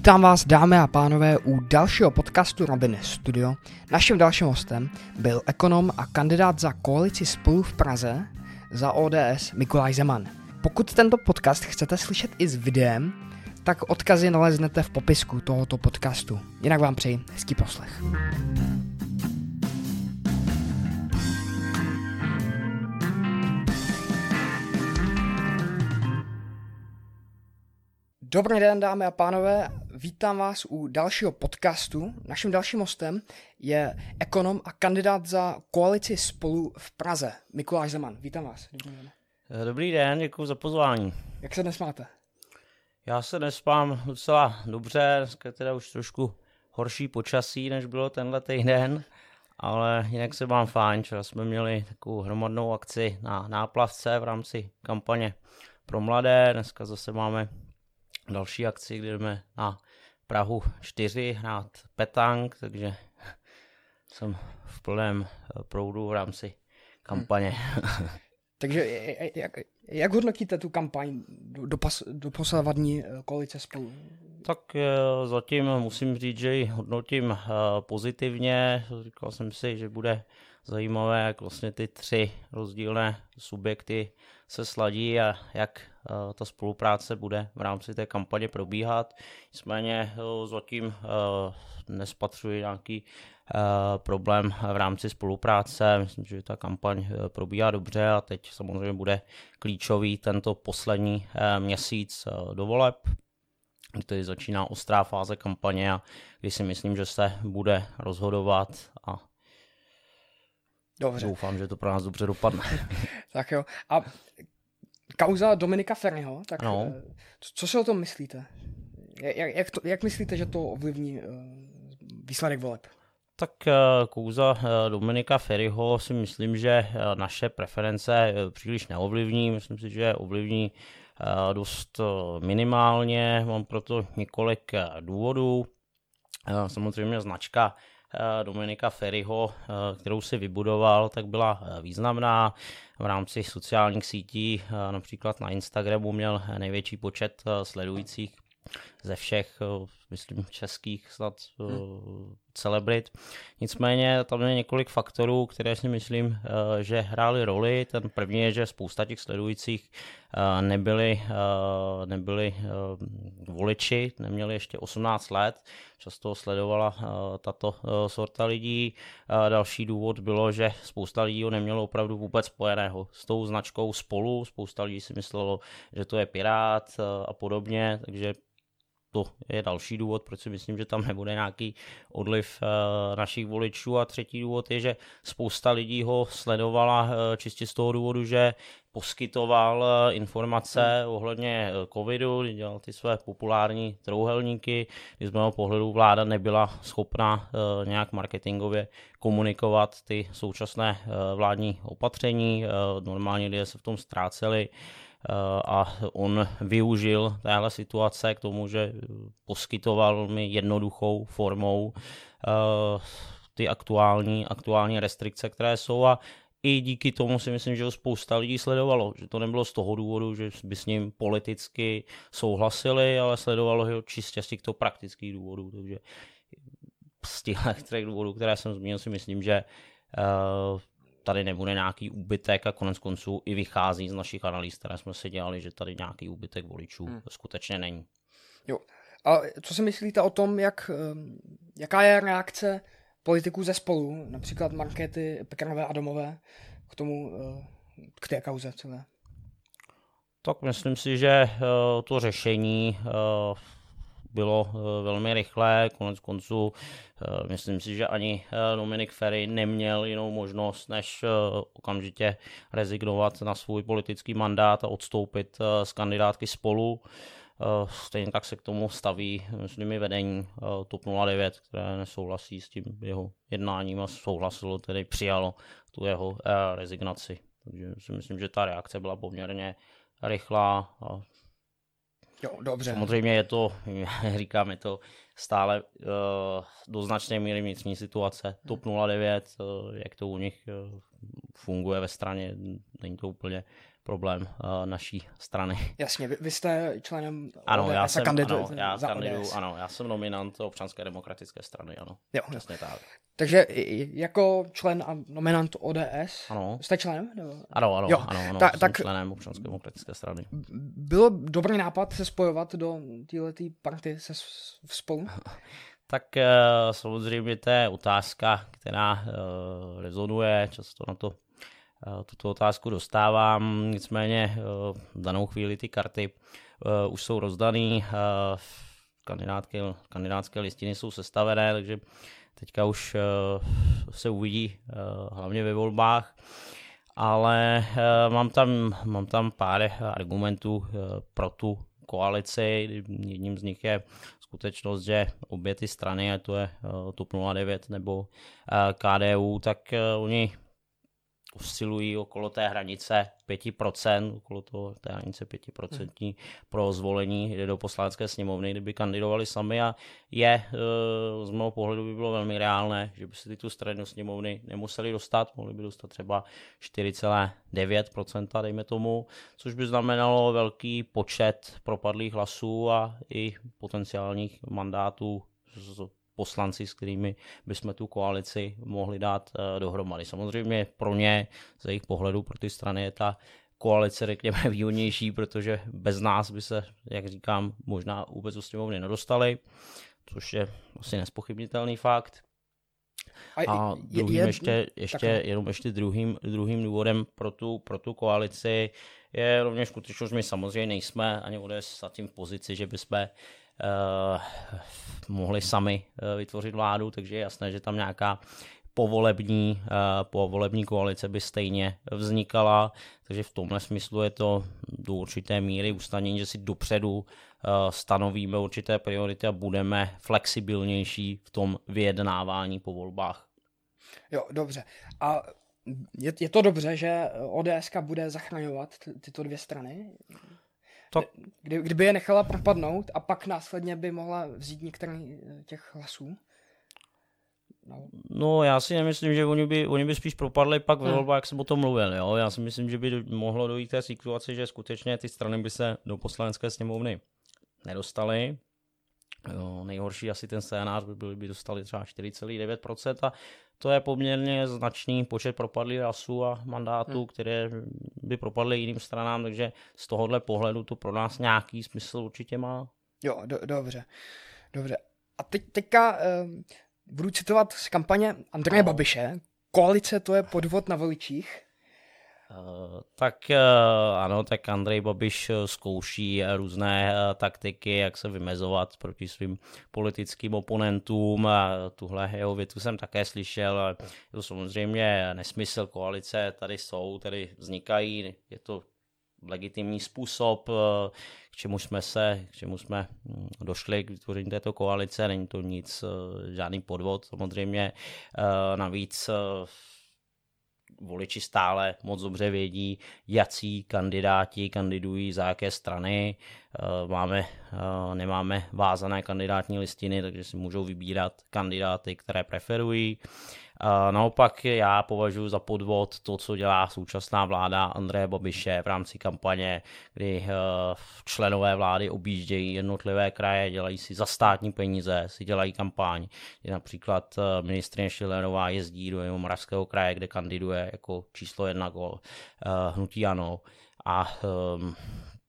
Vítám vás, dámy a pánové, u dalšího podcastu Robiny Studio. Naším dalším hostem byl ekonom a kandidát za koalici spolu v Praze za ODS Mikulaj Zeman. Pokud tento podcast chcete slyšet i s videem, tak odkazy naleznete v popisku tohoto podcastu. Jinak vám přeji hezký poslech. Dobrý den, dámy a pánové. Vítám vás u dalšího podcastu. Naším dalším hostem je ekonom a kandidát za koalici spolu v Praze, Mikuláš Zeman. Vítám vás. Dobrý den. Dobrý den, děkuji za pozvání. Jak se dnes máte? Já se dnes mám docela dobře, dneska teda už trošku horší počasí, než bylo tenhle týden, ale jinak se mám fajn. Včera jsme měli takovou hromadnou akci na náplavce v rámci kampaně pro mladé, dneska zase máme další akci, kde jdeme na Prahu 4 hrát petang, takže jsem v plném proudu v rámci kampaně. Hmm. takže jak, jak hodnotíte tu kampaň do, do, pas, do posávadní eh, koalice spolu? Tak eh, zatím musím říct, že ji hodnotím eh, pozitivně. Říkal jsem si, že bude zajímavé, jak vlastně ty tři rozdílné subjekty se sladí a jak uh, ta spolupráce bude v rámci té kampaně probíhat. Nicméně uh, zatím uh, nespatřuji nějaký problém v rámci spolupráce. Myslím, že ta kampaň probíhá dobře a teď samozřejmě bude klíčový tento poslední měsíc do voleb, začíná ostrá fáze kampaně a kdy si myslím, že se bude rozhodovat a Dobře. Doufám, že to pro nás dobře dopadne. tak jo. A kauza Dominika Ferryho, tak no. Eh, co si o tom myslíte? Jak, jak, to, jak myslíte, že to ovlivní uh, výsledek voleb? Tak uh, kouza Dominika Ferryho si myslím, že naše preference příliš neovlivní. Myslím si, že ovlivní dost minimálně. Mám proto několik důvodů. Samozřejmě značka Eh, Dominika Ferryho, eh, kterou si vybudoval, tak byla eh, významná. V rámci sociálních sítí, například na Instagramu, měl největší počet sledujících ze všech, myslím, českých snad hmm. celebrit. Nicméně tam je několik faktorů, které si myslím, že hrály roli. Ten první je, že spousta těch sledujících nebyli, nebyli voliči, neměli ještě 18 let, často sledovala tato sorta lidí. Další důvod bylo, že spousta lidí ho nemělo opravdu vůbec spojeného s tou značkou spolu, spousta lidí si myslelo, že to je Pirát a podobně, takže to je další důvod, proč si myslím, že tam nebude nějaký odliv uh, našich voličů. A třetí důvod je, že spousta lidí ho sledovala uh, čistě z toho důvodu, že poskytoval uh, informace ohledně covidu, dělal ty své populární trouhelníky, kdy z mého pohledu vláda nebyla schopna nějak marketingově komunikovat ty současné vládní opatření. Normálně lidé se v tom ztráceli a on využil téhle situace k tomu, že poskytoval mi jednoduchou formou eh, ty aktuální, aktuální restrikce, které jsou. A i díky tomu si myslím, že ho spousta lidí sledovalo, že to nebylo z toho důvodu, že by s ním politicky souhlasili, ale sledovalo ho čistě z těchto praktických důvodů, takže z těch důvodů, které jsem zmínil, si myslím, že uh, tady nebude nějaký úbytek a konec konců i vychází z našich analýz, které jsme si dělali, že tady nějaký úbytek voličů hmm. skutečně není. Jo. A co si myslíte o tom, jak, ehm, jaká je reakce politiků ze spolu, například Markety Pekarové a Domové, k tomu, eh, k té kauze celé? Tak myslím si, že eh, to řešení eh, bylo eh, velmi rychlé, konec konců eh, myslím si, že ani eh, Dominik Ferry neměl jinou možnost, než okamžitě rezignovat na svůj politický mandát a odstoupit z kandidátky spolu. Stejně tak se k tomu staví, myslím, i vedení TOP 09, které nesouhlasí s tím jeho jednáním a souhlasilo, tedy přijalo tu jeho rezignaci. Takže si myslím, že ta reakce byla poměrně rychlá a Jo, dobře. Samozřejmě je to, říkáme to, stále uh, do značné míry vnitřní situace. TOP 09, uh, jak to u nich uh, funguje ve straně, není to úplně problém uh, naší strany. Jasně, vy, vy jste členem ano, ODS já jsem, kandidu, ano, já za kandidu, ODS. ano, já jsem nominant občanské demokratické strany, ano. Jo, Přesně tak. Takže jako člen a nominant ODS, Ano. jste členem? Nebo? Ano, ano, Jo, ano, ano ta- jsem tak- členem občanské demokratické strany. Bylo dobrý nápad se spojovat do této party se spolu? Tak eh, samozřejmě to je otázka, která eh, rezonuje, často na to tuto otázku dostávám, nicméně eh, v danou chvíli ty karty eh, už jsou eh, kandidátky, kandidátské listiny jsou sestavené, takže teďka už eh, se uvidí eh, hlavně ve volbách, ale eh, mám tam, mám tam pár argumentů eh, pro tu koalici. Jedním z nich je skutečnost, že obě ty strany, ať to je eh, TOP 09 nebo eh, KDU, tak eh, oni oscilují okolo té hranice 5%, okolo toho, té hranice 5% pro zvolení do poslanecké sněmovny, kdyby kandidovali sami. A je, eh, z mého pohledu by bylo velmi reálné, že by se ty tu strany do sněmovny nemuseli dostat, mohli by dostat třeba 4,9%, dejme tomu, což by znamenalo velký počet propadlých hlasů a i potenciálních mandátů z poslanci, s kterými bychom tu koalici mohli dát eh, dohromady. Samozřejmě pro ně, z jejich pohledu, pro ty strany je ta koalice, řekněme, výhodnější, protože bez nás by se, jak říkám, možná vůbec do sněmovny nedostali, což je asi nespochybnitelný fakt. A druhým je, ještě, ještě jenom ještě druhým, druhým důvodem pro tu, pro tu koalici je rovněž skutečnost, že my samozřejmě nejsme ani ODS zatím v pozici, že bychom mohli sami uh, vytvořit vládu, takže je jasné, že tam nějaká povolební, uh, povolební koalice by stejně vznikala, takže v tomhle smyslu je to do určité míry ustanění, že si dopředu stanovíme určité priority a budeme flexibilnější v tom vyjednávání po volbách. Jo, dobře. A je, je to dobře, že ODS bude zachraňovat ty, tyto dvě strany? Tak. Kdy, kdyby je nechala propadnout a pak následně by mohla vzít některý těch hlasů? No. no já si nemyslím, že oni by, oni by spíš propadli pak ve Hmm. volbách, jak jsem o tom mluvil. Jo? Já si myslím, že by do, mohlo dojít k té situaci, že skutečně ty strany by se do poslanecké sněmovny nedostaly. Jo, nejhorší asi ten scénář by byl, by dostali třeba 4,9% a to je poměrně značný počet propadlých hlasů a mandátů, hmm. které by propadly jiným stranám, takže z tohohle pohledu to pro nás nějaký smysl určitě má. Jo, do, dobře. Dobře. A teď, teďka um, budu citovat z kampaně Andreje no. Babiše. Koalice to je podvod na voličích. Tak uh, ano, tak Andrej Babiš zkouší různé uh, taktiky, jak se vymezovat proti svým politickým oponentům. Tuhle jeho větu jsem také slyšel. A je to samozřejmě nesmysl koalice, tady jsou, tady vznikají, je to legitimní způsob, k čemu jsme se, k čemu jsme hm, došli k vytvoření této koalice, není to nic, žádný podvod samozřejmě. Navíc voliči stále moc dobře vědí, jací kandidáti kandidují za jaké strany. Máme, nemáme vázané kandidátní listiny, takže si můžou vybírat kandidáty, které preferují. Naopak já považuji za podvod to, co dělá současná vláda Andreje Babiše v rámci kampaně, kdy členové vlády objíždějí jednotlivé kraje, dělají si za státní peníze, si dělají kampaň. Například ministrině Šilerová jezdí do Moravského kraje, kde kandiduje jako číslo jedna hnutí ANO a um,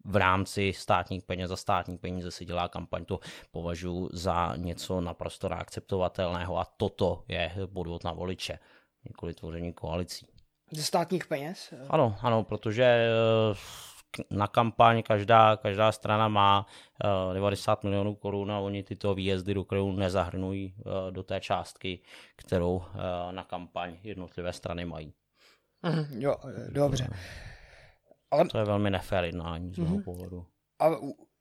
v rámci státních peněz za státní peníze si dělá kampaň, to považuji za něco naprosto neakceptovatelného a toto je podvod na voliče, několik tvoření koalicí. Ze státních peněz? Ano, ano, protože na kampaň každá, každá strana má 90 milionů korun a oni tyto výjezdy do krajů nezahrnují do té částky, kterou na kampaň jednotlivé strany mají. Mm, jo, dobře. Ale... To je velmi nefér jednání z mého mm-hmm. pohledu. A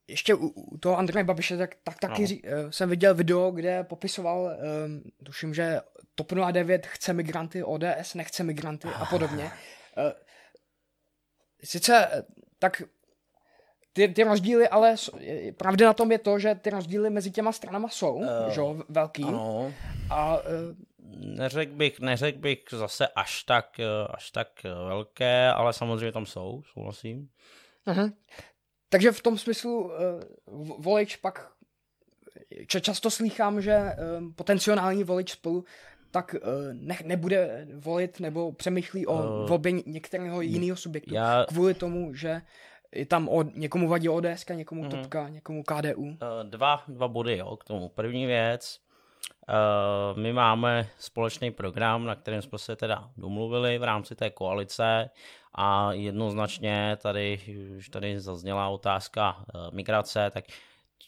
ještě u, u toho Andreje Babiše, tak, tak taky no. ří, uh, jsem viděl video, kde popisoval, um, tuším, že TOP 09 chce migranty, ODS nechce migranty a podobně. Uh, sice tak ty, ty rozdíly, ale pravda na tom je to, že ty rozdíly mezi těma stranama jsou, uh, že, velký. Ano. A uh, neřekl bych, neřekl bych zase až tak, až tak velké, ale samozřejmě tam jsou, souhlasím. Uh-huh. Takže v tom smyslu uh, volič pak často slýchám, že um, potenciální volič spolu tak uh, ne, nebude volit nebo přemýšlí o uh, volbě některého jiného subjektu já... kvůli tomu, že je tam o, někomu vadí ODS, někomu mm. Topka, někomu KDU. Uh, dva, dva body jo, k tomu. První věc, my máme společný program, na kterém jsme se teda domluvili v rámci té koalice a jednoznačně tady už tady zazněla otázka uh, migrace, tak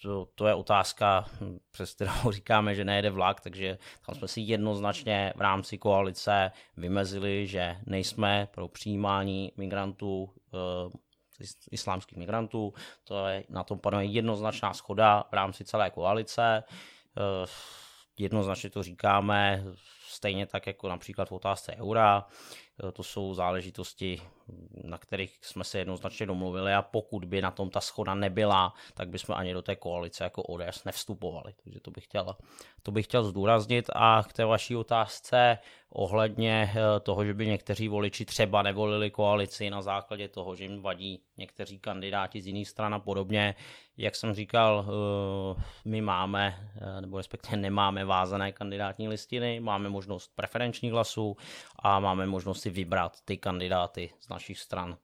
to, to je otázka, přes kterou říkáme, že nejede vlak, takže tam jsme si jednoznačně v rámci koalice vymezili, že nejsme pro přijímání migrantů, uh, islámských migrantů. To je, na tom panuje jednoznačná schoda v rámci celé koalice. Jednoznačně to říkáme, stejně tak jako například v otázce eura. To jsou záležitosti, na kterých jsme se jednoznačně domluvili a pokud by na tom ta schoda nebyla, tak bychom ani do té koalice jako ODS nevstupovali. Takže to bych chtěl, to bych chtěl zdůraznit a k té vaší otázce ohledně eh, toho, že by někteří voliči třeba nevolili koalici na základě toho, že jim vadí někteří kandidáti z jiných stran a podobně. Jak jsem říkal, eh, my máme, nebo respektive nemáme vázané kandidátní listiny, máme možnost preferenčních hlasů a máme možnost si vybrat ty kandidáty z našich stran,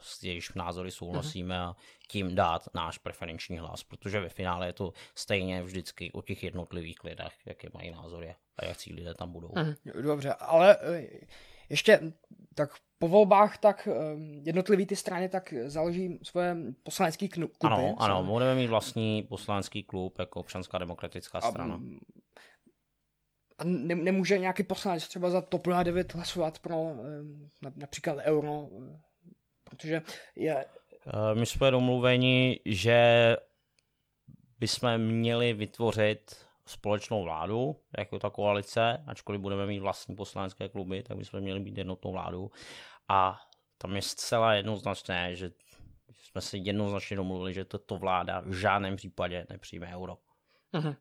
s jejichž názory souhlasíme a tím dát náš preferenční hlas, protože ve finále je to stejně vždycky o těch jednotlivých lidech, jaké mají názory a jaký lidé tam budou. Mhm, dobře, ale e, ještě tak po volbách tak e, jednotlivý ty strany tak založí svoje poslanecký kluby. Ano, ano, budeme mít vlastní poslanecký klub jako občanská demokratická strana. A a ne, nemůže nějaký poslanec třeba za TOP 09 hlasovat pro například euro, protože je... Eh, my jsme domluveni, že bychom měli vytvořit společnou vládu, jako ta koalice, ačkoliv budeme mít vlastní poslanecké kluby, tak bychom měli být jednotnou vládu. A tam je zcela jednoznačné, že jsme si jednoznačně domluvili, že tato vláda v žádném případě nepřijme euro. Uh-huh.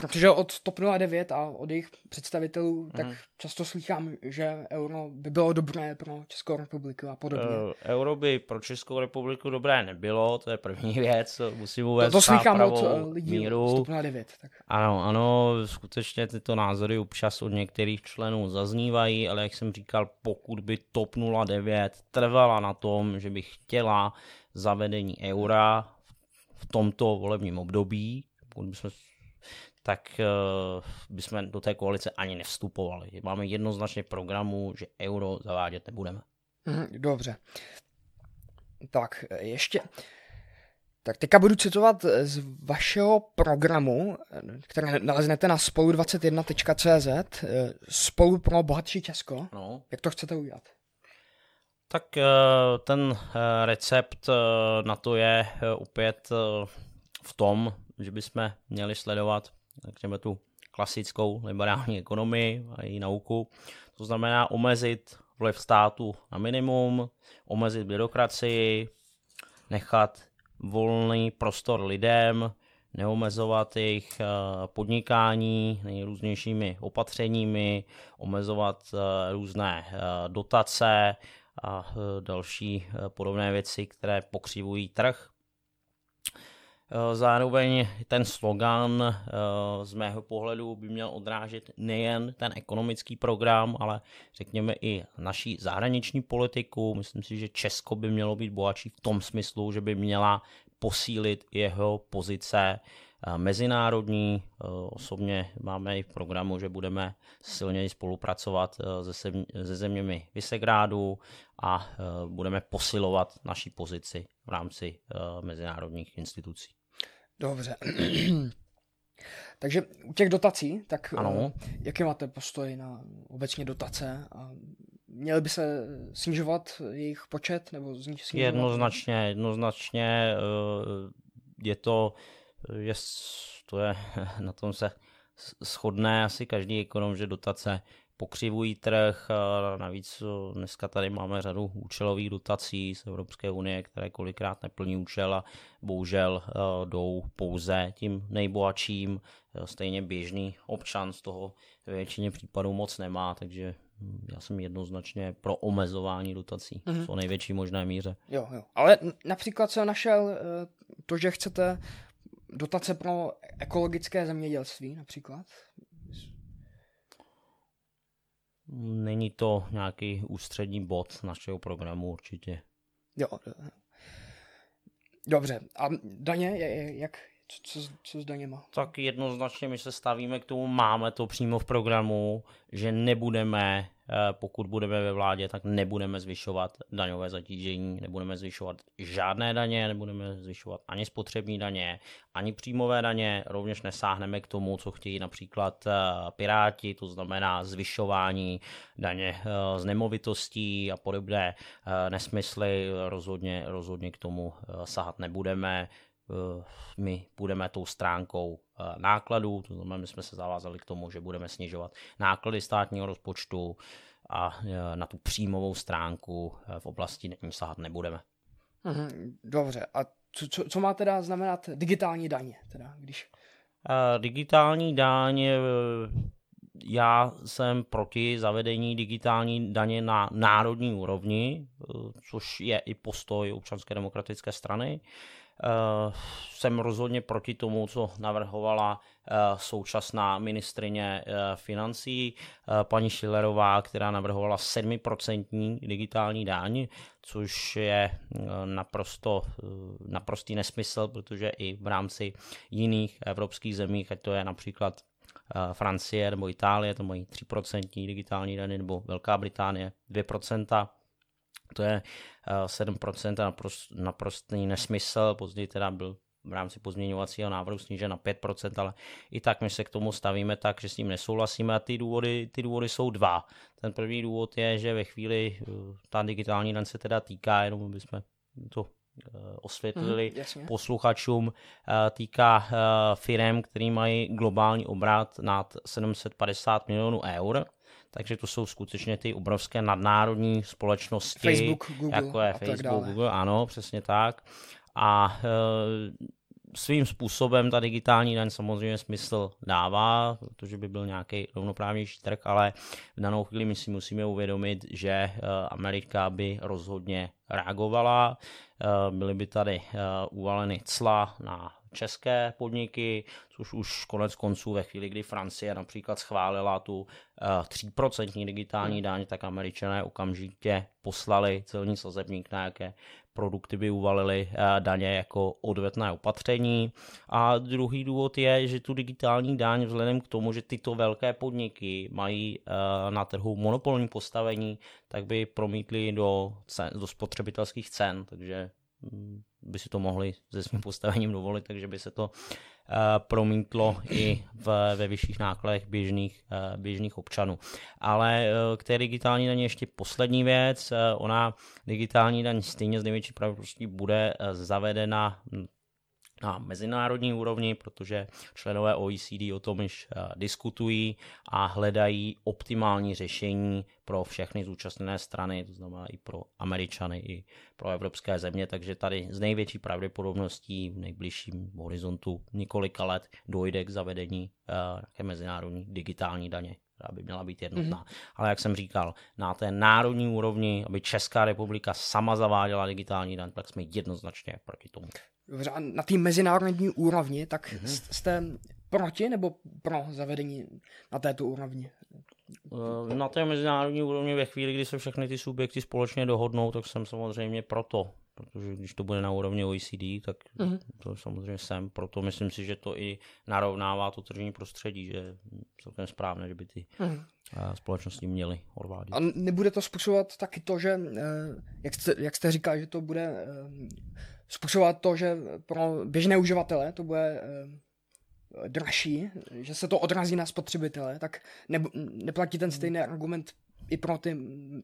Protože od TOP 09 a od jejich představitelů mm. tak často slychám, že euro by bylo dobré pro Českou republiku a podobně. Uh, euro by pro Českou republiku dobré nebylo, to je první věc, musím uvést to, to slychám od uh, lidí míru. z TOP 09. Tak. Ano, ano, skutečně tyto názory občas od některých členů zaznívají, ale jak jsem říkal, pokud by TOP 09 trvala na tom, že by chtěla zavedení eura v tomto volebním období, pokud bychom tak uh, bychom do té koalice ani nevstupovali. Máme jednoznačně programu, že euro zavádět nebudeme. Mhm, dobře. Tak, ještě. Tak teďka budu citovat z vašeho programu, které naleznete na spolu21.cz, spolu pro bohatší Česko. No. Jak to chcete udělat? Tak eh, ten eh, recept na to je opět v tom, že bychom měli sledovat řekněme tu klasickou liberální ekonomii a její nauku. To znamená omezit vliv státu na minimum, omezit byrokracii, nechat volný prostor lidem, neomezovat jejich eh, podnikání nejrůznějšími opatřeními, omezovat eh, různé eh, dotace a další podobné věci, které pokřivují trh. Eh, zároveň ten slogan eh, z mého pohledu by měl odrážet nejen ten ekonomický program, ale řekněme i naší zahraniční politiku. Myslím si, že Česko by mělo být bohatší v tom smyslu, že by měla posílit jeho pozice eh, mezinárodní. Osobně máme i v programu, že budeme silněji spolupracovat se zeměmi Vysegrádu a budeme posilovat naší pozici v rámci mezinárodních institucí. Dobře. Takže u těch dotací, tak ano. Eh, jaký máte postoj na obecně dotace? A měly by se snižovat jejich počet? nebo snižovat? Jednoznačně, jednoznačně eh, je to, je, to je, na tom se shodné asi každý ekonom, že dotace pokřivují trh. Navíc dneska tady máme řadu účelových dotací z Evropské unie, které kolikrát neplní účel a bohužel jdou pouze tím nejbohatším. Stejně běžný občan z toho většině případů moc nemá, takže já jsem jednoznačně pro omezování dotací mm-hmm. v největší možné míře. Jo, jo. Ale například jsem našel eh, to, že chcete dotace pro ekologické zemědělství například. Není to nějaký ústřední bod našeho programu určitě. Jo. Dobře. A daně, jak, co, co, co s daněma? Tak jednoznačně my se stavíme k tomu, máme to přímo v programu, že nebudeme, pokud budeme ve vládě, tak nebudeme zvyšovat daňové zatížení, nebudeme zvyšovat žádné daně, nebudeme zvyšovat ani spotřební daně, ani příjmové daně, rovněž nesáhneme k tomu, co chtějí například eh, Piráti, to znamená zvyšování daně eh, z nemovitostí a podobné nesmysly, rozhodně, rozhodně k tomu sahat nebudeme. Eh, my budeme tou stránkou eh, nákladů, to znamená, my jsme se zavázali k tomu, že budeme snižovat náklady státního rozpočtu a eh, na tu příjmovou stránku v oblasti daní sahat nebudeme. Mhm, dobře, a co, co, co má teda znamenat digitální daně? Teda, když... digitální daň, já jsem proti zavedení digitální daně na národní úrovni, což je i postoj občanské demokratické strany. Eh, jsem rozhodně proti tomu, co navrhovala eh, současná ministrině eh, financí paní Schillerová, která navrhovala 7% digitální daň, což je naprosto, naprostý nesmysl, protože i v rámci jiných evropských zemí, ať to je například Francie nebo Itálie, to mají 3% digitální daně, nebo Velká Británie 2%, to je 7% eh, naprost, naprostý nesmysl, později teda byl v rámci pozměňovacího návrhu snížen na 5%, ale i tak my se k tomu stavíme tak, že s tím nesouhlasíme. A ty důvody, ty důvody jsou dva. Ten první důvod je, že ve chvíli eh, ta digitální daň se teda týká, jenom aby jsme to eh, osvětlili mm, posluchačům, týká firm, který mají globální obrat nad 750 milionů eur takže to jsou skutečně ty obrovské nadnárodní společnosti, Facebook, Google, jako je Facebook, Google, ano, přesně tak. A e, svým způsobem ta digitální daň samozřejmě smysl dává, protože by byl nějaký rovnoprávnější trh, ale v danou chvíli my si musíme uvědomit, že e, Amerika by rozhodně reagovala, e, byly by tady e, uvaleny cla na české podniky, což už konec konců ve chvíli, kdy Francie například schválila tu 3% digitální hmm. daň, tak američané okamžitě poslali celní sazebník na jaké produkty by uvalili eh, daně jako odvetné opatření. A druhý důvod je, že tu digitální daň vzhledem k tomu, že tyto velké podniky mají eh, na trhu monopolní postavení, tak by promítli do, cen, do spotřebitelských cen, takže hm, by si to mohli se svým postavením dovolit, takže by se to uh, promítlo i v, ve vyšších nákladech běžných, uh, běžných občanů. Ale uh, k té digitální daně ještě poslední věc. Ona digitální daň stejně z největší pravděpodobností bude zavedena hm, na mezinárodní úrovni, protože členové OECD o tom již eh, diskutují a hledají optimální řešení pro všechny zúčastněné strany, to znamená i pro Američany, i pro evropské země, takže tady z největší pravděpodobností v nejbližším horizontu několika let dojde k zavedení uh, mezinárodní digitální daně která by měla být jednotná. Mm-hmm. Ale jak jsem říkal, na té národní úrovni, aby Česká republika sama zaváděla digitální daň, tak jsme jednoznačně proti tomu na té mezinárodní úrovni, tak mm-hmm. jste proti nebo pro zavedení na této úrovni? Eh, na té mezinárodní úrovni ve chvíli, kdy se všechny ty subjekty společně dohodnou, tak jsem samozřejmě proto. Protože když to bude na úrovni OECD, tak mm-hmm. to samozřejmě jsem. Proto myslím si, že to i narovnává to tržní prostředí, že je celkem správné, že by ty mm-hmm. společnosti měly odvádět. A nebude to způsobovat taky to, že, eh, jak jste, jak jste říkal, že to bude způsobovat to, že pro běžné uživatele to bude eh, dražší, že se to odrazí na spotřebitele, tak ne, neplatí ten stejný argument, i pro ty,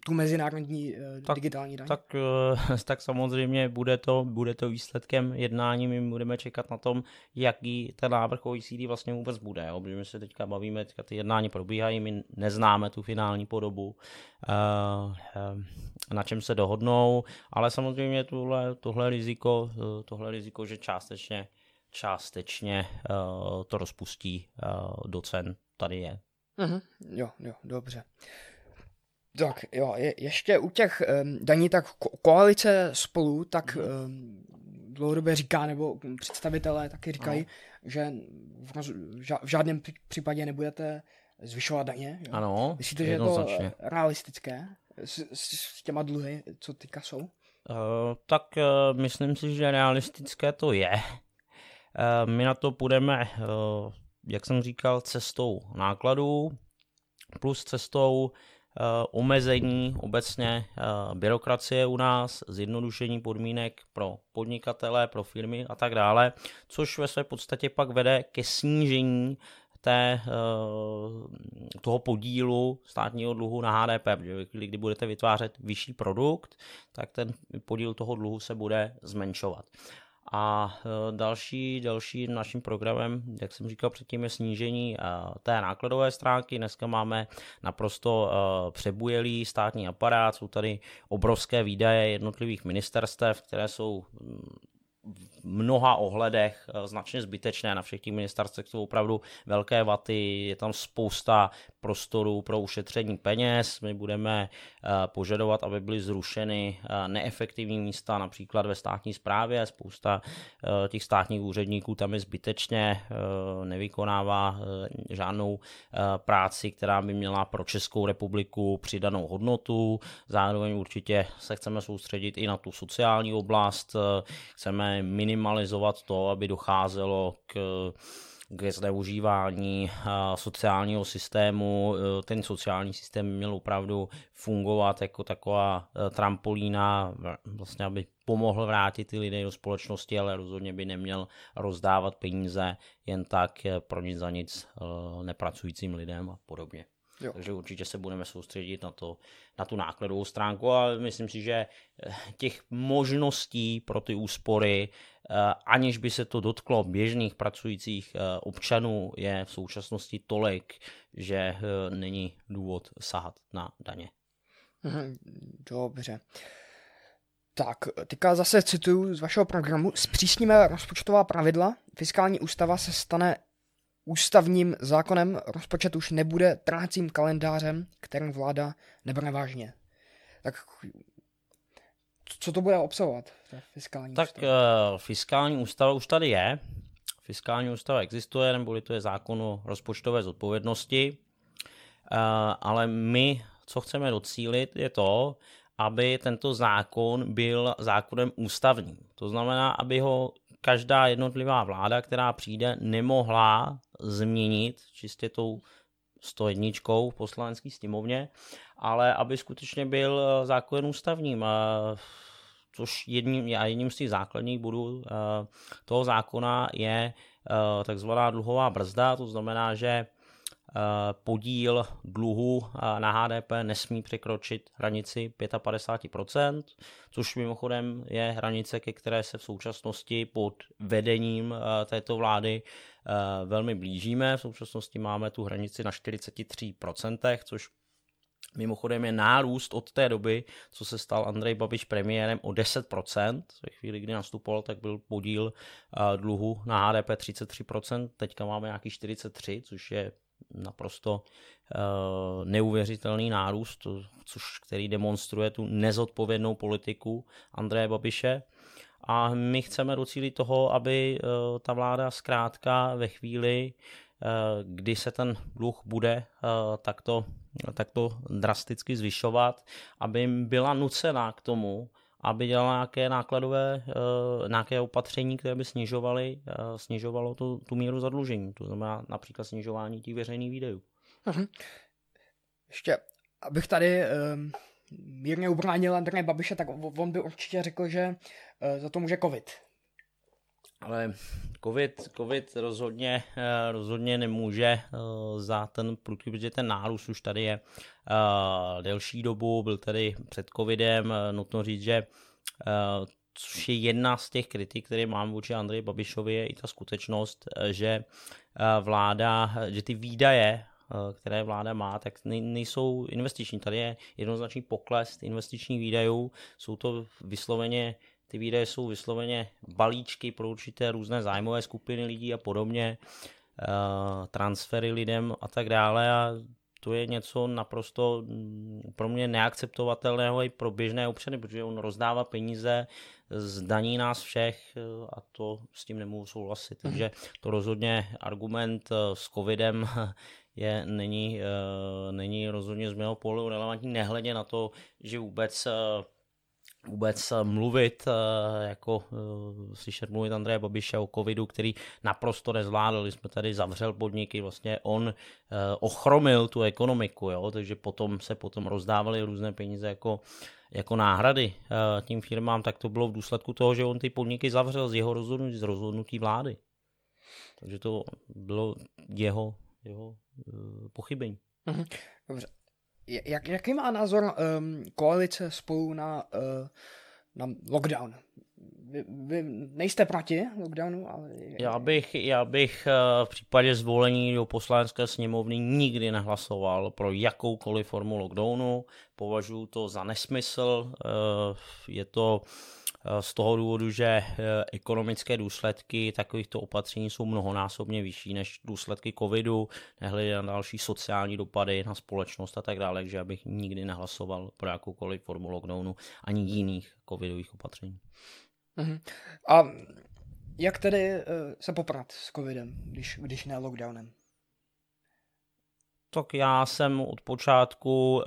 tu mezinárodní tak, digitální daň? Tak, tak samozřejmě bude to, bude to výsledkem jednání, my budeme čekat na tom, jaký ten návrh OECD vlastně vůbec bude, jo? protože my se teďka bavíme, teďka ty jednání probíhají, my neznáme tu finální podobu, na čem se dohodnou, ale samozřejmě tohle, tohle, riziko, tohle riziko, že částečně částečně uh, to rozpustí uh, do cen, tady je. Mm-hmm. Jo, jo, dobře. Tak jo, je, ještě u těch um, daní, tak ko- koalice spolu, tak um, dlouhodobě říká, nebo představitelé taky říkají, no. že v, roz, v žádném případě nebudete zvyšovat daně. Jo? Ano, Myslíte, že je to realistické s, s, s těma dluhy, co teďka jsou? Uh, tak uh, myslím si, že realistické to je. Uh, my na to půjdeme, uh, jak jsem říkal, cestou nákladů plus cestou Uh, omezení obecně uh, byrokracie u nás, zjednodušení podmínek pro podnikatele, pro firmy a tak dále, což ve své podstatě pak vede ke snížení té, uh, toho podílu státního dluhu na HDP, protože kdy budete vytvářet vyšší produkt, tak ten podíl toho dluhu se bude zmenšovat. A e, další, další naším programem, jak jsem říkal předtím, je snížení e, té nákladové stránky. Dneska máme naprosto e, přebujelý státní aparát, jsou tady obrovské výdaje jednotlivých ministerstev, které jsou v mnoha ohledech eh, značně zbytečné. Na všech těch ministerstvech jsou opravdu velké vaty, je tam spousta prostoru pro ušetření peněz. My budeme eh, požadovat, aby byly zrušeny eh, neefektivní místa, například ve státní správě. Spousta těch státních úředníků tam je zbytečně, nevykonává žádnou práci, která by měla pro Českou republiku přidanou hodnotu. Zároveň určitě se chceme soustředit i na tu sociální oblast. Chceme minimalizovat to, aby docházelo k k zneužívání sociálního systému. Ten sociální systém měl opravdu fungovat jako taková e, trampolína, vlastně aby pomohl vrátit ty lidi do společnosti, ale rozhodně by neměl rozdávat peníze jen tak pro nic za nic nepracujícím lidem a podobně. Jo. Takže určitě se budeme soustředit na, to, na tu nákladovou stránku a myslím si, že eh, těch možností pro ty úspory, eh, aniž by se to dotklo běžných pracujících eh, občanů, je v současnosti tolik, že není důvod sahat na daně. Mhm, dobře. Tak, teďka zase cituju z vašeho programu. Zpřísníme rozpočtová pravidla. Fiskální ústava se stane ústavním zákonem rozpočet už nebude trácím kalendářem, kterým vláda nebere vážně. Tak co to bude obsahovat? Fiskální tak ústava? Uh, fiskální ústava už tady je. Fiskální ústava existuje, neboli to je zákon o rozpočtové zodpovědnosti. Uh, ale my, co chceme docílit, je to, aby tento zákon byl zákonem ústavním. To znamená, aby ho každá jednotlivá vláda, která přijde, nemohla změnit čistě tou 101 v poslanecké sněmovně, ale aby skutečně byl zákon ústavním. Což jedním, a jedním z těch základních budů eh, toho zákona je eh, takzvaná dluhová brzda, to znamená, že Eh, podíl dluhu eh, na HDP nesmí překročit hranici 55%, což mimochodem je hranice, ke které se v současnosti pod vedením eh, této vlády velmi blížíme. V současnosti máme tu hranici na 43%, což Mimochodem je nárůst od té doby, co se stal Andrej Babiš premiérem o 10%. Ve chvíli, kdy nastupoval, tak byl podíl dluhu na HDP 33%, teďka máme nějaký 43%, což je naprosto uh, neuvěřitelný nárůst, což, který demonstruje tu nezodpovědnou politiku Andreje Babiše. A my chceme docílit toho, aby uh, ta vláda zkrátka ve chvíli, uh, kdy se ten dluh bude takto, takto drasticky zvyšovat, aby byla nucená k tomu, aby dělala nějaké nákladové, uh, nějaké opatření, které by snižovaly, uh, snižovalo tu, tu míru zadlužení. To znamená například snižování těch veřejných výdajů. Uh-huh. Ještě, abych tady um, mírně ubránil Andreje Babiše, tak on by určitě řekl, že uh, za to může covid. Ale COVID, COVID rozhodně, eh, rozhodně nemůže eh, za ten prudký, protože ten nárůst už tady je eh, delší dobu, byl tady před COVIDem, nutno říct, že což je jedna z těch kritik, které mám vůči Andreji Babišovi, je i ta skutečnost, že vláda, že ty výdaje, které vláda má, tak nejsou investiční. Tady je jednoznačný pokles investičních výdajů, jsou to vysloveně ty výdaje jsou vysloveně balíčky pro určité různé zájmové skupiny lidí a podobně, eh, transfery lidem a tak dále a to je něco naprosto mm, pro mě neakceptovatelného i pro běžné občany, protože on rozdává peníze z daní nás všech eh, a to s tím nemůžu souhlasit. Mhm. Takže to rozhodně argument eh, s covidem je, není, není rozhodně z mého pohledu relevantní, nehledě na to, že vůbec vůbec eh, mluvit, eh, jako eh, slyšet mluvit Andreje Babiše o covidu, který naprosto nezvládl, jsme tady zavřel podniky, vlastně on ochromil tu ekonomiku, jo? takže potom se potom rozdávaly různé peníze jako, jako náhrady tím firmám, tak to bylo v důsledku toho, že on ty podniky zavřel z jeho rozhodnutí, z rozhodnutí vlády. Takže to bylo jeho, jeho pochybení. Mhm. Dobře. Jak, jaký má názor um, koalice spolu na, uh, na lockdown? Vy, vy nejste proti lockdownu? Ale... Já bych, já bych uh, v případě zvolení do poslanecké sněmovny nikdy nehlasoval pro jakoukoliv formu lockdownu. Považuji to za nesmysl. Uh, je to Eh, z toho důvodu, že eh, ekonomické důsledky takovýchto opatření jsou mnohonásobně vyšší než důsledky covidu, nehledě na další sociální dopady na společnost a tak dále, takže abych nikdy nehlasoval pro jakoukoliv formu lockdownu ani jiných covidových opatření. Uh-huh. A jak tedy uh, se poprat s covidem, když, když ne lockdownem? Tak já jsem od počátku uh,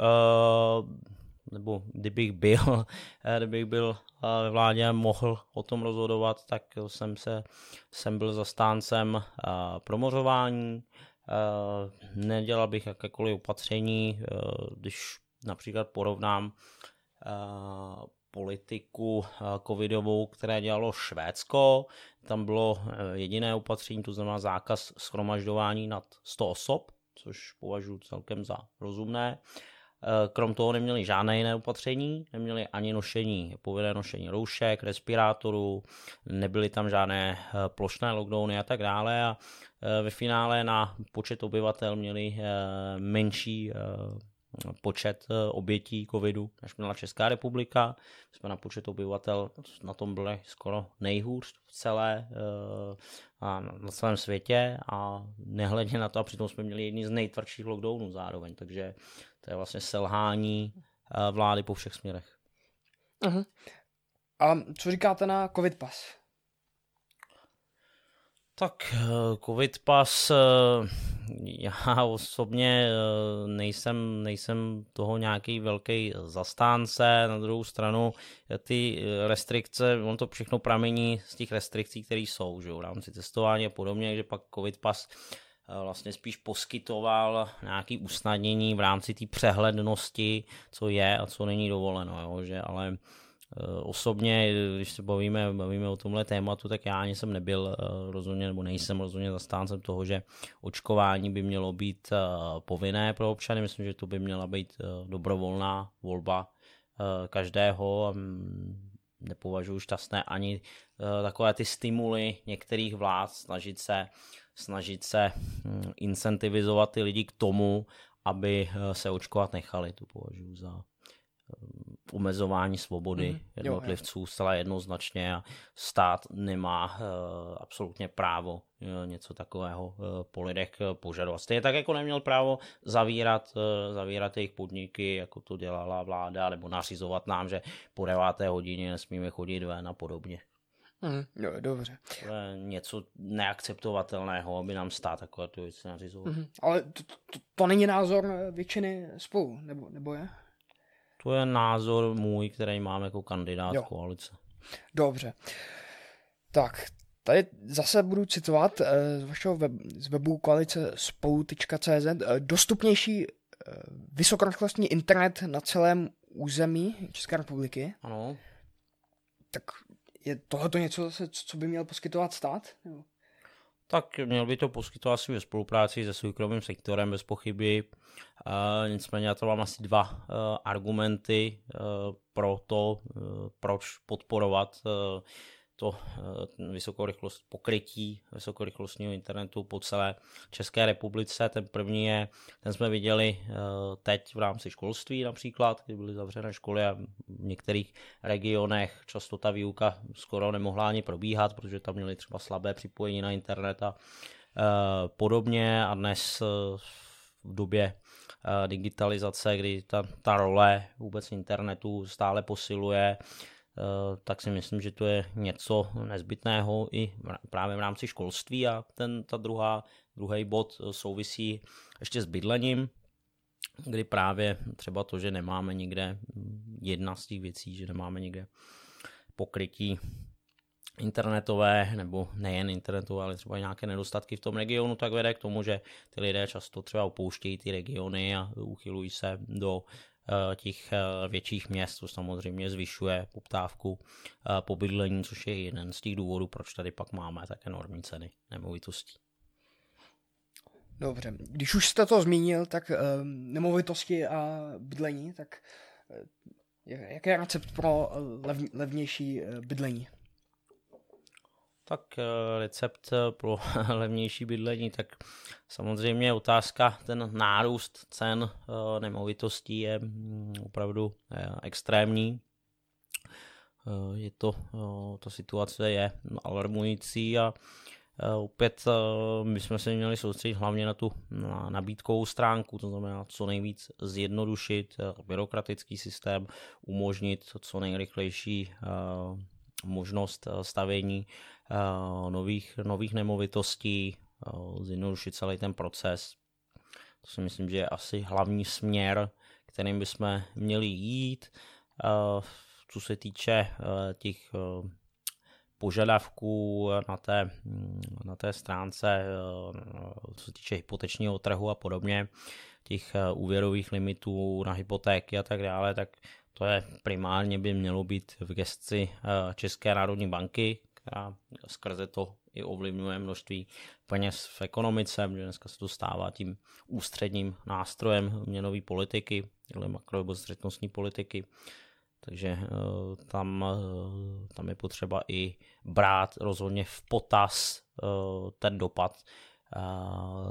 nebo kdybych byl, kdybych byl ve vládě mohl o tom rozhodovat, tak jsem, se, jsem byl zastáncem promořování, nedělal bych jakékoliv opatření, když například porovnám politiku covidovou, které dělalo Švédsko. Tam bylo jediné opatření, to znamená zákaz schromažďování nad 100 osob, což považuji celkem za rozumné. Eh, krom toho neměli žádné jiné opatření, neměli ani nošení, povinné nošení roušek, respirátorů, nebyly tam žádné eh, plošné lockdowny a tak dále a eh, ve finále na počet obyvatel měli menší počet obětí covidu, než měla Česká republika. Jsme na počet obyvatel na tom byli skoro nejhůř v celé a na celém světě a nehledně na to, a přitom jsme měli jedni z nejtvrdších lockdownů zároveň, takže to je vlastně selhání eh, vlády po všech směrech. Uh-huh. A co říkáte na COVID pas? Tak eh, COVID pas, eh, já osobně nejsem, nejsem toho nějaký velký zastánce, na druhou stranu ty restrikce, on to všechno pramení z těch restrikcí, které jsou, že v rámci testování a podobně, že pak COVID pas vlastně spíš poskytoval nějaké usnadnění v rámci té přehlednosti, co je a co není dovoleno, jo, že ale e, osobně, když se bavíme, bavíme o tomhle tématu, tak já ani jsem nebyl e, rozhodně, nebo nejsem rozhodně zastáncem toho, že očkování by mělo být povinné pro občany. Myslím, že to by měla být dobrovolná volba každého. Nepovažuji šťastné ani takové ty stimuly některých vlád snažit se snažit se hm, incentivizovat ty lidi k tomu, aby eh, se očkovat nechali. To považuji za hm, omezování svobody mm, jednotlivců zcela jednoznačně a stát nemá uh, absolutně právo uh, něco takového uh, po lidech požadovat. Stejně tak, jako neměl právo zavírat, zavírat jejich podniky, jako to dělala vláda, nebo nařizovat nám, že po deváté hodině nesmíme chodit ven a podobně. Mm, jo, dobře. To je něco neakceptovatelného, aby nám stát takové to věci nařizoval. Mm, ale to, to, to není názor většiny spolu, nebo, nebo je? To je názor můj, který mám jako kandidát jo. koalice. Dobře. Tak, tady zase budu citovat eh, z vašeho web, z webu koalice spolu.cz eh, dostupnější eh, vysokorychlostní internet na celém území České republiky. Ano. Tak je tohle něco zase, co by měl poskytovat stát? Nebo? Tak měl by to poskytovat asi ve spolupráci se soukromým sektorem bez pochyby. Uh, nicméně já to mám asi dva uh, argumenty uh, pro to, uh, proč podporovat uh, to eh, vysokorychlost, pokrytí vysokorychlostního internetu po celé České republice. Ten první je, ten jsme viděli eh, teď v rámci školství například, kdy byly zavřené školy a v některých regionech často ta výuka skoro nemohla ani probíhat, protože tam měli třeba slabé připojení na internet a eh, podobně a dnes v době digitalizace, kdy ta, ta role vůbec internetu stále posiluje, tak si myslím, že to je něco nezbytného i právě v rámci školství a ten, ta druhá, druhý bod eh, souvisí ještě s bydlením, kdy právě třeba to, že nemáme někde, hm, jedna z těch věcí, že nemáme někde pokrytí internetové, nebo nejen internetové, ale třeba nějaké nedostatky v tom regionu, tak vede k tomu, že ty lidé často třeba opouštějí ty regiony a uchylují se do Eh, těch eh, větších měst, to samozřejmě zvyšuje poptávku eh, po bydlení, což je jeden z těch důvodů, proč tady pak máme tak enormní ceny nemovitostí. Dobře, když už jste to zmínil, tak nemovitosti a bydlení, tak jaký je recept pro lev, levnější bydlení? Tak eh, recept eh, pro levnější bydlení, tak samozřejmě otázka, ten nárůst cen eh, nemovitostí je mm, opravdu extrémní. Je to, ta situace je alarmující a opět my jsme se měli soustředit hlavně na tu na nabídkovou stránku, to znamená co nejvíc zjednodušit byrokratický systém, umožnit co nejrychlejší možnost stavění nových, nových nemovitostí, eh, zjednodušit celý ten proces. To si myslím, že je asi hlavní směr, kterým bychom měli jít. Eh, co se týče těch požadavků na té, na té stránce, co se týče hypotečního trhu a podobně, těch úvěrových limitů na hypotéky a tak dále, tak to je primárně by mělo být v gestci České národní banky, která skrze to i ovlivňuje množství peněz v ekonomice, protože dneska se to stává tím ústředním nástrojem měnové politiky, ale makroobozřetnostní politiky. Takže eh, tam, eh, tam je potřeba i brát rozhodně v potaz eh, ten dopad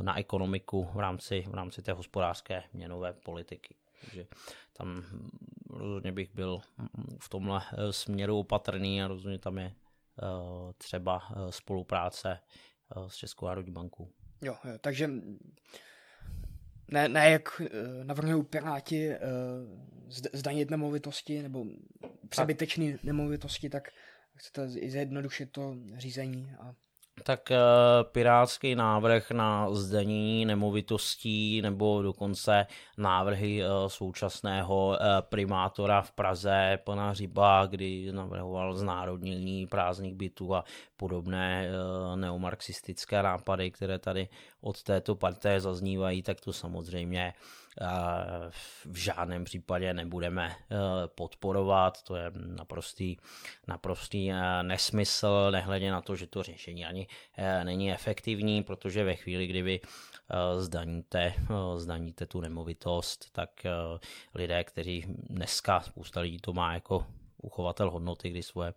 na ekonomiku v rámci, v rámci té hospodářské měnové politiky. Takže tam rozhodně bych byl v tomhle směru opatrný a rozhodně tam je třeba eh, spolupráce eh, s Českou národní bankou. Jo takže ne, ne jak navrhují Piráti zdanit nemovitosti nebo přebytečné nemovitosti, tak chcete zjednodušit to řízení a tak eh, pirátský návrh na zdanění nemovitostí nebo dokonce návrhy eh, současného eh, primátora v Praze, pana Říba, kdy navrhoval znárodnění prázdných bytů a podobné neomarxistické nápady, které tady od této parté zaznívají, tak to samozřejmě v žádném případě nebudeme eh, podporovat. To je naprostý, naprostý eh, nesmysl, nehledě na to, že to řešení ani eh, není efektivní, protože ve chvíli, kdyby zdaníte, zdaníte tu nemovitost, tak lidé, kteří dneska, spousta lidí to má jako uchovatel hodnoty, kdy svoje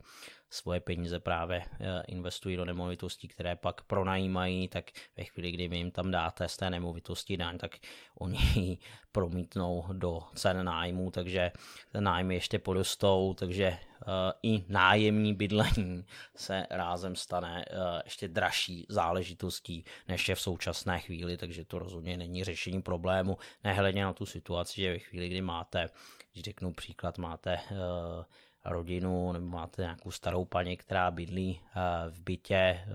svoje peníze právě eh, investují do nemovitostí, které pak pronajímají, tak ve chvíli, kdy vy jim tam dáte z té nemovitosti daň, tak oni ji promítnou do cen nájmu, takže nájmy ještě porostou, takže uh, i nájemní bydlení se rázem stane uh, ještě dražší záležitostí, než je v současné chvíli, takže to rozhodně není řešení problému, nehledně na tu situaci, že ve chvíli, kdy máte, když řeknu příklad, máte rodinu nebo máte nějakou starou paní, která bydlí eh, v bytě, eh,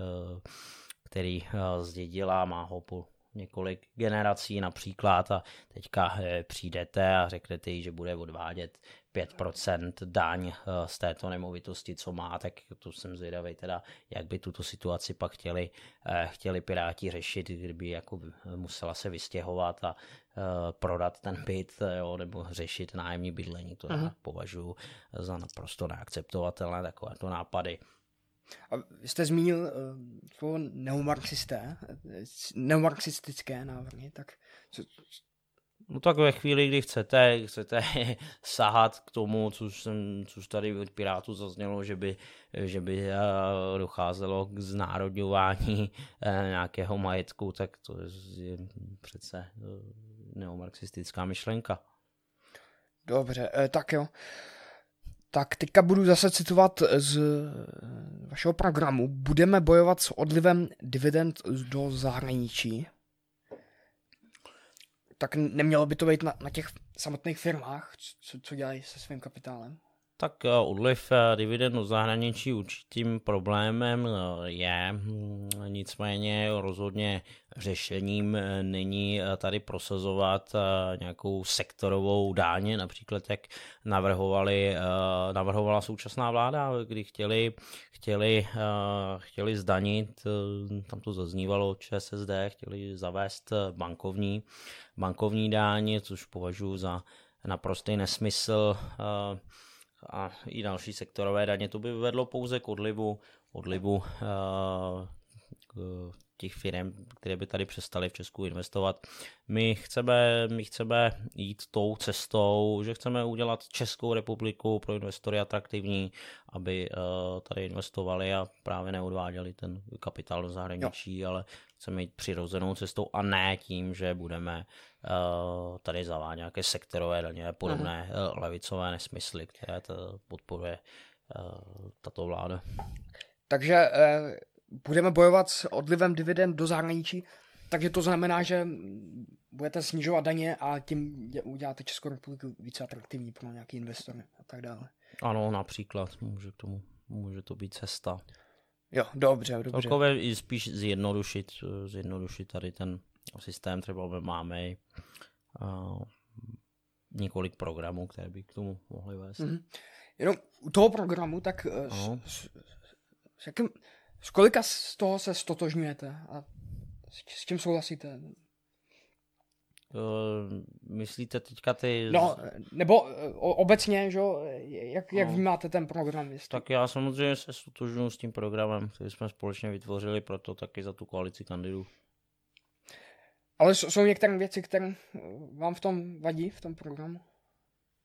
který eh, zdědila, má ho po několik generací například a teďka přijdete a řeknete jí, že bude odvádět 5% daň z této nemovitosti, co má, tak to jsem zvědavý teda, jak by tuto situaci pak chtěli, chtěli Piráti řešit, kdyby jako musela se vystěhovat a Eh, prodat ten byt jo, nebo řešit nájemní bydlení. To já považuji za naprosto neakceptovatelné takovéto nápady. A jste zmínil uh, slovo neomarxisté, neomarxistické návrhy, tak co, No tak ve chvíli, kdy chcete, chcete sahat k tomu, co, jsem, co tady od Pirátů zaznělo, že by, že by eh, docházelo k znárodňování eh, nějakého majetku, tak to je přece eh, neomarxistická myšlenka. Dobře, tak jo. Tak teďka budu zase citovat z vašeho programu. Budeme bojovat s odlivem dividend do zahraničí tak nemělo by to být na, na těch samotných firmách, co, co dělají se svým kapitálem? Tak eh, odliv eh, dividendu zahraničí určitým problémem eh, je, hm, nicméně rozhodně řešením není tady prosazovat nějakou sektorovou dáně, například jak navrhovali, navrhovala současná vláda, kdy chtěli, chtěli, chtěli zdanit, tam to zaznívalo ČSSD, chtěli zavést bankovní, bankovní dáně, což považuji za naprostý nesmysl a i další sektorové daně. To by vedlo pouze k odlivu, odlivu uh, těch firm, které by tady přestaly v Česku investovat. My chceme, my chceme jít tou cestou, že chceme udělat Českou republiku pro investory atraktivní, aby uh, tady investovali a právě neodváděli ten kapitál do zahraničí, jo. ale chceme jít přirozenou cestou a ne tím, že budeme uh, tady zavádět nějaké sektorové daně a podobné uh, levicové nesmysly, které to podporuje uh, tato vláda. Takže uh, budeme bojovat s odlivem dividend do zahraničí, takže to znamená, že budete snižovat daně a tím uděláte Českou republiku více atraktivní pro nějaký investory a tak dále. Ano, například může k tomu, může to být cesta. Jo, dobře, dobře. Celkově i spíš zjednodušit, zjednodušit tady ten systém, třeba máme uh, několik programů, které by k tomu mohly vést. Mm-hmm. Jenom u toho programu, tak uh, s, s, s, jakým, s kolika z toho se stotožňujete a s, s čím souhlasíte? Uh, myslíte teďka ty... No, nebo uh, obecně, že jak, jak no. vnímáte ten program? Jestli... Tak já samozřejmě se stotožňuji s tím programem, který jsme společně vytvořili, proto taky za tu koalici kandidů. Ale jsou některé věci, které vám v tom vadí, v tom programu?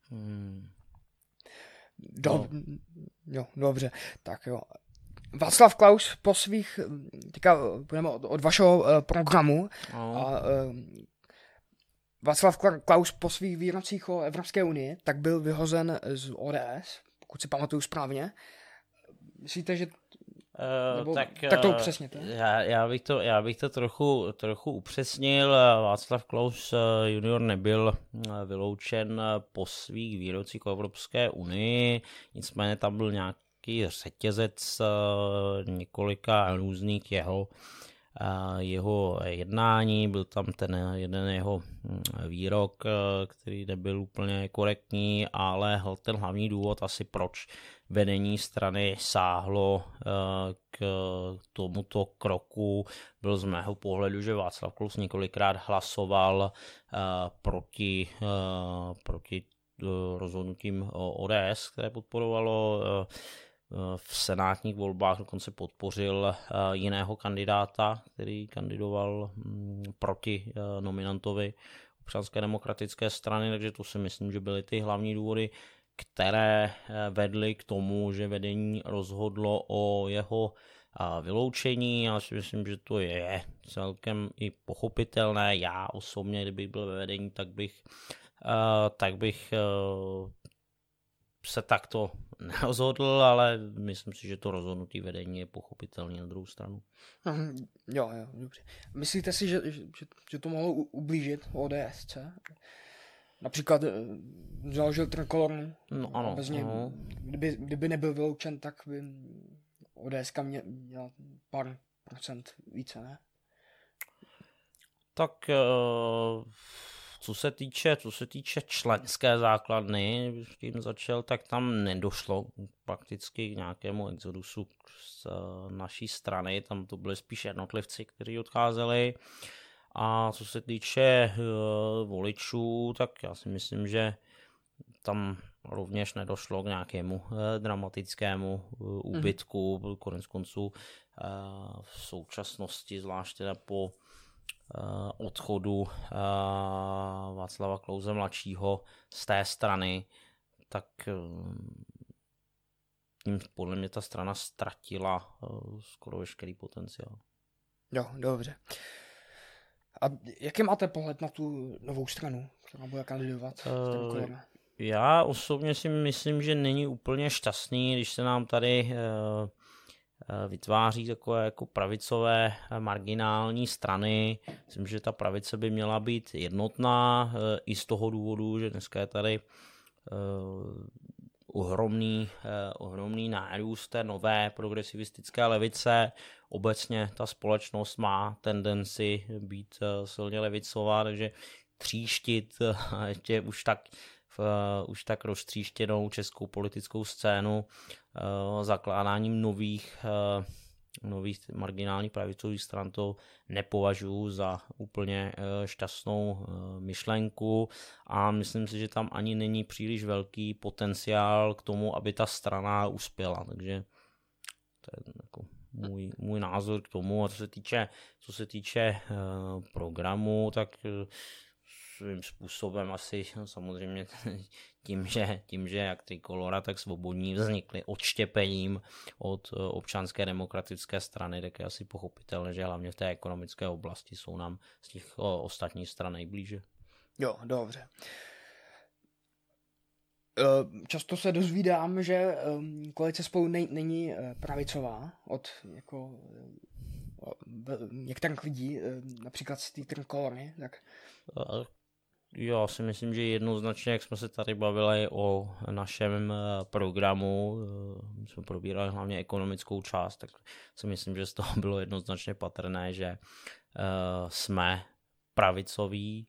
Hmm. Do, no. Jo, dobře, tak jo. Václav Klaus po svých, teďka budeme od, od vašeho uh, programu, no. a, uh, Václav Klaus po svých výrocích o Evropské unii, tak byl vyhozen z ODS, pokud si pamatuju správně. Myslíte, že Uh, Nebo, tak, tak to upřesněte. Já, já, bych to, já bych to trochu, trochu upřesnil. Václav Klaus junior nebyl vyloučen po svých výrocích o Evropské unii, nicméně tam byl nějak takový řetězec eh, několika různých jeho eh, jeho jednání, byl tam ten jeden jeho hm, výrok, eh, který nebyl úplně korektní, ale ten hlavní důvod asi proč vedení strany sáhlo k tomuto kroku byl z mého pohledu, že Václav Klus několikrát hlasoval proti, proti rozhodnutím ODS, které podporovalo v senátních volbách dokonce podpořil eh, jiného kandidáta, který kandidoval mm, proti eh, nominantovi občanské demokratické strany, takže to si myslím, že byly ty hlavní důvody, které eh, vedly k tomu, že vedení rozhodlo o jeho vyloučení. Já si myslím, že to je celkem i pochopitelné. Já osobně, kdybych byl ve vedení, tak bych, tak bych se takto nerozhodl, ale myslím si, že to rozhodnutí vedení je pochopitelné na druhou stranu. Mhm, jo, jo, dobře. Myslíte si, že, že, že to mohlo ublížit ODS? Například eh, založil Trikolor. No ano. Bez něj, ano. Kdyby, kdyby nebyl vyloučen, tak by ODS měla pár procent více, ne? Tak uh co se týče, co se týče členské základny, když tím začal, tak tam nedošlo prakticky k nějakému exodusu z eh, naší strany, tam to byly spíš jednotlivci, kteří odcházeli. A co se týče uh, voličů, tak já si myslím, že tam rovněž nedošlo k nějakému dramatickému úbytku, mm. konec konců v současnosti, zvláště po odchodu Václava Klouze mladšího z té strany, tak tím podle mě ta strana ztratila skoro veškerý potenciál. Jo, dobře. A jaký máte pohled na tu novou stranu, která bude kandidovat? Uh, já osobně si myslím, že není úplně šťastný, když se nám tady uh, vytváří takové jako pravicové marginální strany. Myslím, že ta pravice by měla být jednotná i z toho důvodu, že dneska je tady ohromný, ohromný nárůst té nové progresivistické levice. Obecně ta společnost má tendenci být silně levicová, takže tříštit ještě už tak už tak roztříštěnou českou politickou scénu uh, zakládáním nových, uh, nových marginálních pravicových stran to nepovažuji za úplně šťastnou myšlenku a myslím si, že tam ani není příliš velký potenciál k tomu, aby ta strana uspěla, takže to je jako můj, můj názor k tomu. A co se týče, co se týče programu, tak svým způsobem asi no, samozřejmě tím, že, tím, že jak Trikolora, tak Svobodní vznikly odštěpením od eh, občanské demokratické strany, tak je asi pochopitelné, že hlavně v té ekonomické oblasti jsou nám z těch ostatních stran nejblíže. Jo, dobře. Eh, často se dozvídám, že ehm, koalice spolu není eh, pravicová od jako některých lidí, například z té trikolory, tak já si myslím, že jednoznačně, jak jsme se tady bavili o našem eh, programu, eh, my jsme probírali hlavně ekonomickou část, tak si myslím, že z toho bylo jednoznačně patrné, že eh, jsme pravicoví,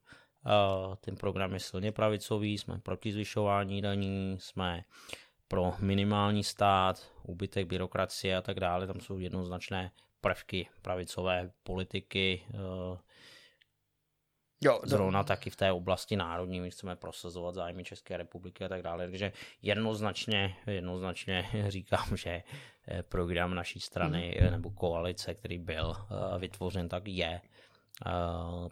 ten program je silně pravicový, jsme proti zvyšování daní, jsme pro minimální stát, úbytek byrokracie a tak dále, tam jsou jednoznačné prvky pravicové politiky, Jo, Zrovna taky v té oblasti národní, my chceme prosazovat zájmy České republiky a tak dále. Takže jednoznačně, jednoznačně říkám, že eh, program naší strany hmm. nebo koalice, který byl eh, vytvořen, tak je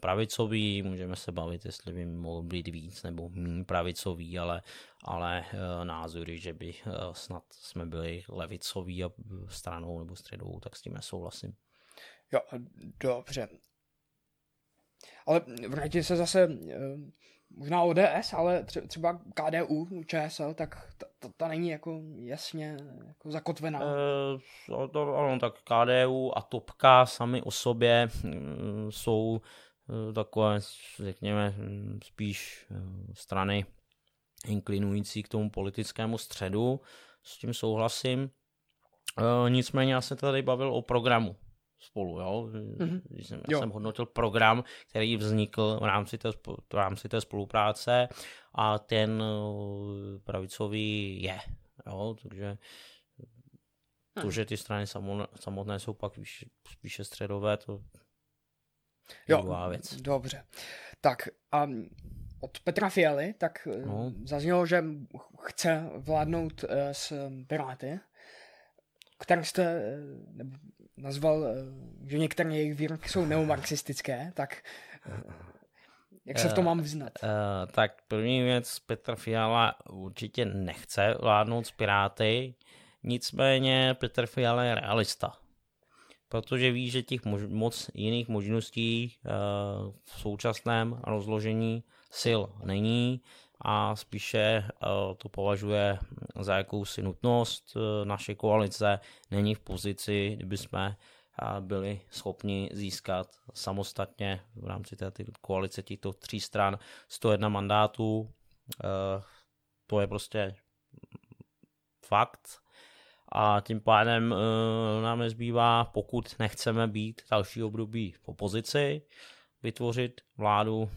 pravicový, můžeme se bavit, jestli by mohl být víc nebo méně pravicový, ale, ale názory, že by snad jsme byli levicoví a stranou nebo středovou, tak s tím nesouhlasím. Jo, dobře. Ale vrátí se zase eh, možná ODS, ale třeba KDU, ČSL, tak ta, ta, ta není jako jasně jako zakotvená. E, to, ano, tak KDU a Topka sami o sobě mm, jsou eh, takové, řekněme, spíš strany inklinující k tomu politickému středu, s tím souhlasím. E, nicméně já se tady bavil o programu spolu. Jo? Mm-hmm. Když jsem, já jo. jsem hodnotil program, který vznikl v rámci té, v rámci té spolupráce a ten eh, pravicový je. Jo? Takže to, hm. že ty strany samotné jsou pak spíše středové, to je jo, věc. Dobře. Tak a od Petra Fialy, tak eh, no. zaznělo, že chce vládnout eh, s Piráty, který jste, nazval, eh, že některé jejich výroky jsou neomarxistické, tak eh, jak se v tom mám vyznat? Uh, uh, tak první věc, Petr Fiala určitě nechce vládnout s Piráty, nicméně Petr Fiala je realista. Protože ví, že těch mož- moc jiných možností uh, v současném rozložení sil není a spíše uh, to považuje za jakousi nutnost. Uh, naše koalice není v pozici, kdyby jsme uh, byli schopni získat samostatně v rámci té koalice těchto tří stran 101 mandátů. To je prostě fakt. A tím pádem nám nezbývá, pokud nechceme být další období v opozici, vytvořit vládu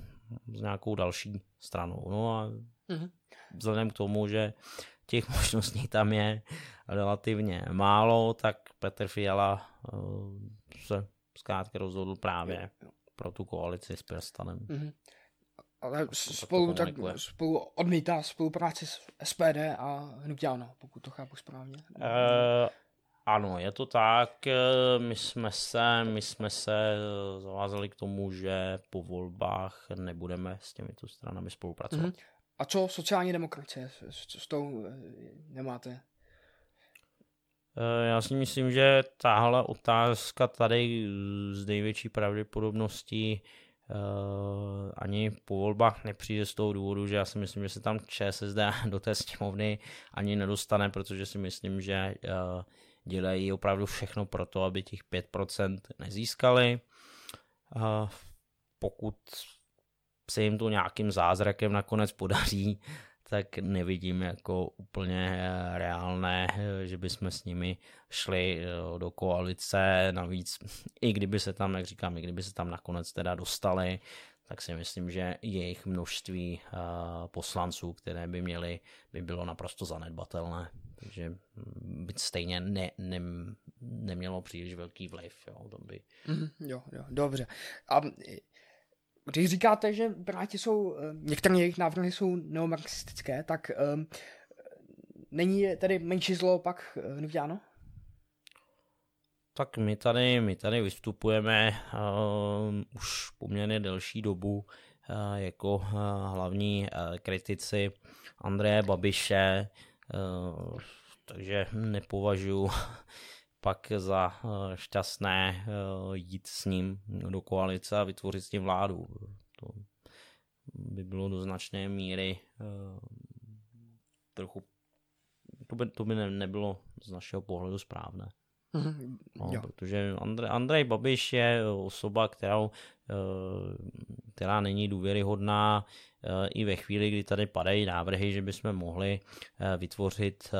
s nějakou další stranou. No a mm-hmm. vzhledem k tomu, že těch možností tam je relativně málo, tak Petr Fiala uh, se zkrátka rozhodl právě jo, pro tu koalici s Pirstanem. Mm-hmm. Ale spolu, tak, spolu odmítá spolupráci s SPD a hnutí ano, pokud to chápu správně. Uh, ano, je to tak. Eh, my jsme se, my jsme se zavázali k tomu, že po volbách nebudeme s těmito stranami spolupracovat. Mm-hmm. A co sociální demokracie? Co s tou nemáte? Já si myslím, že tahle otázka tady z největší pravděpodobností Uh, ani po volbách nepřijde z toho důvodu, že já si myslím, že se tam ČSSD do té sněmovny ani nedostane, protože si myslím, že uh, dělají opravdu všechno pro to, aby těch 5% nezískali. Pokud se jim to nějakým zázrakem nakonec podaří, tak nevidím jako úplně eh, reálné, eh, že bychom s nimi šli eh, do koalice. Navíc, i kdyby se tam, jak říkám, i kdyby se tam nakonec teda dostali, tak si myslím, že jejich množství poslanců, které by měli, by bylo naprosto zanedbatelné. Takže by stejně ne, ne, nemělo příliš velký vliv. Jo, to by... Mm, jo, jo, dobře. A když říkáte, že Piráti jsou, eh, některé jejich návrhy jsou neomarxistické, tak um, není tedy menší zlo pak eh, hnutí ano? Tak my tady, my tady vystupujeme uh, už poměrně delší dobu uh, jako uh, hlavní uh, kritici Andreje Babiše, uh, takže nepovažuji pak za eh, šťastné eh, jít s ním do koalice a vytvořit s ním vládu. To by bylo do značné míry eh, trochu to by, to by ne, nebylo z našeho pohledu správné. Mm-hmm. No, protože Andrej, Andrej Babiš je osoba, kterou, která není důvěryhodná, i ve chvíli, kdy tady padají návrhy, že bychom mohli eh, vytvořit eh,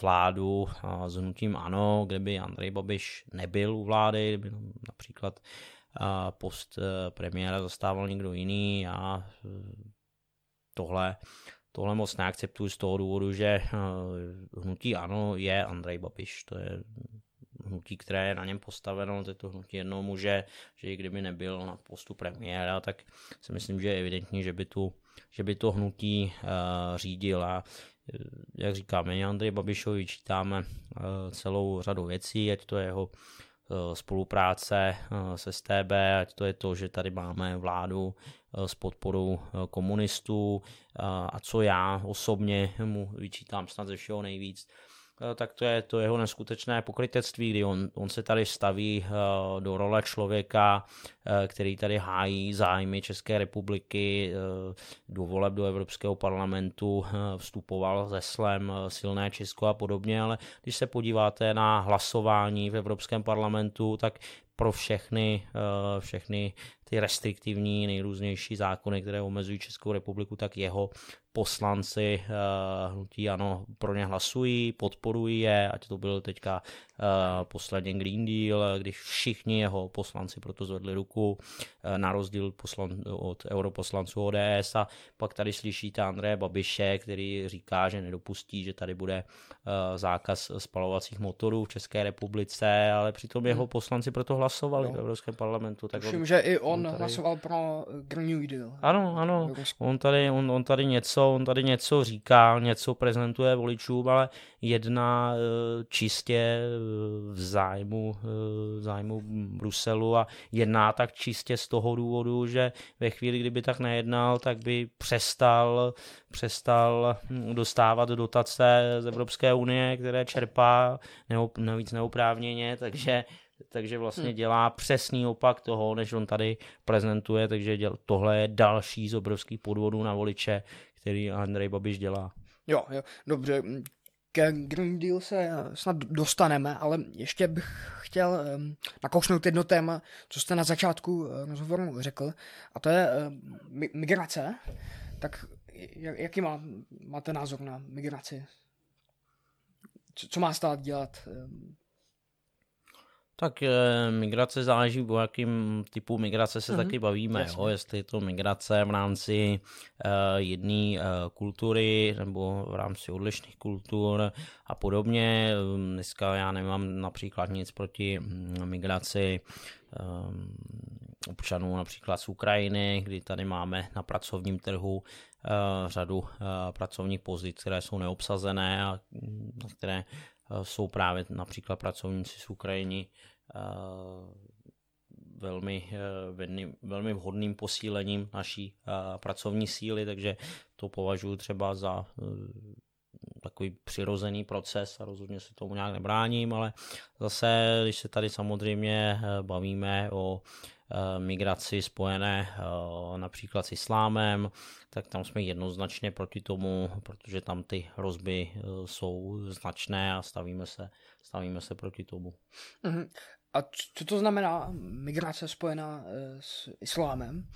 vládu s hnutím ANO, kde by Andrej Babiš nebyl u vlády, kdyby například eh, post premiéra zastával někdo jiný a tohle, tohle moc neakceptuju z toho důvodu, že hnutí ANO je Andrej Babiš, to je hnutí, které je na něm postaveno, to je to hnutí jednoho muže, že i kdyby nebyl na postu premiéra, tak si myslím, že je evidentní, že by tu že by to hnutí uh, řídil. A uh, jak říkáme, Andrej Babišovi vyčítáme uh, celou řadu věcí, ať to je jeho spolupráce se STB, ať to je to, že tady máme vládu s podporou komunistů a co já osobně mu vyčítám snad ze všeho nejvíc, Eh, tak to je to jeho neskutečné pokrytectví, kdy on, on se tady staví eh, do role člověka, eh, který tady hájí zájmy České republiky, do voleb do Evropského parlamentu vstupoval se slem silné Česko a podobně, ale když se podíváte na hlasování v Evropském parlamentu, tak pro všechny, všechny ty restriktivní nejrůznější zákony, které omezují Českou republiku, tak jeho poslanci uh, hnutí ano pro ně hlasují, podporují je, ať to byl teďka uh, posledně Green Deal, když všichni jeho poslanci proto zvedli ruku, uh, na rozdíl poslan, od europoslanců ODS a pak tady slyšíte Andreje Babiše, který říká, že nedopustí, že tady bude uh, zákaz spalovacích motorů v České republice, ale přitom hmm. jeho poslanci proto hlasovali no. v Evropském parlamentu. Tak Tuším, on, že i on, on tady... hlasoval pro Green New Deal. Ano, ano, on tady, on, on tady něco on tady něco říká, něco prezentuje voličům, ale jedná eh, čistě eh, v zájmu, eh, v zájmu Bruselu a jedná tak čistě z toho důvodu, že ve chvíli, kdyby tak nejednal, tak by přestal, přestal hm, dostávat dotace z Evropské unie, které čerpá navíc neoprávněně, takže takže vlastně hmm. dělá přesný opak toho, než on tady prezentuje, takže děl, tohle je další z obrovských podvodů na voliče, který Andrej Babiš dělá. Jo, jo, dobře. Ke Green Deal se snad dostaneme, ale ještě bych chtěl um, nakousnout jedno téma, co jste na začátku rozhovoru řekl, a to je uh, migrace. Tak jaký má, máte názor na migraci? Co, co má stát dělat? Um, tak e, migrace záleží, o jakým typu migrace se mm-hmm. taky bavíme. Jo? Jestli je to migrace v rámci e, jedné e, kultury nebo v rámci odlišných kultur a podobně. Dneska já nemám například nic proti migraci občanů například z Ukrajiny, kdy tady máme na pracovním trhu řadu pracovních pozic, které jsou neobsazené a na které jsou právě například pracovníci z Ukrajiny velmi, velmi, velmi vhodným posílením naší pracovní síly, takže to považuji třeba za takový přirozený proces a rozhodně se tomu nějak nebráním, ale zase, když se tady samozřejmě eh, bavíme o eh, migraci spojené eh, například s islámem, tak tam jsme jednoznačně proti tomu, protože tam ty hrozby jsou značné a stavíme se, stavíme se proti tomu. Uh-huh. A co to znamená migrace spojená s islámem?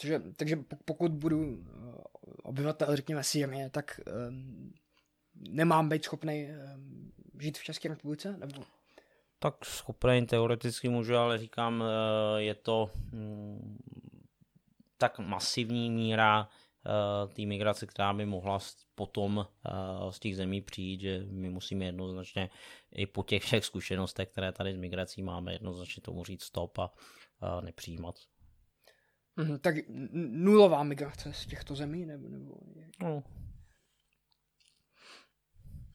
Takže, takže pokud budu obyvatel, řekněme, Sýrie, tak nemám být schopný žít v České republice? Nebo... Tak schopný teoreticky můžu, ale říkám, eh, je to mm, tak masivní míra eh, té migrace, která by mohla potom eh, z těch zemí přijít, že my musíme jednoznačně i po těch všech zkušenostech, které tady s migrací máme, jednoznačně tomu říct stop a nepřijímat. Mhm, tak nulová migrace z těchto zemí? Nebo, nebo... No,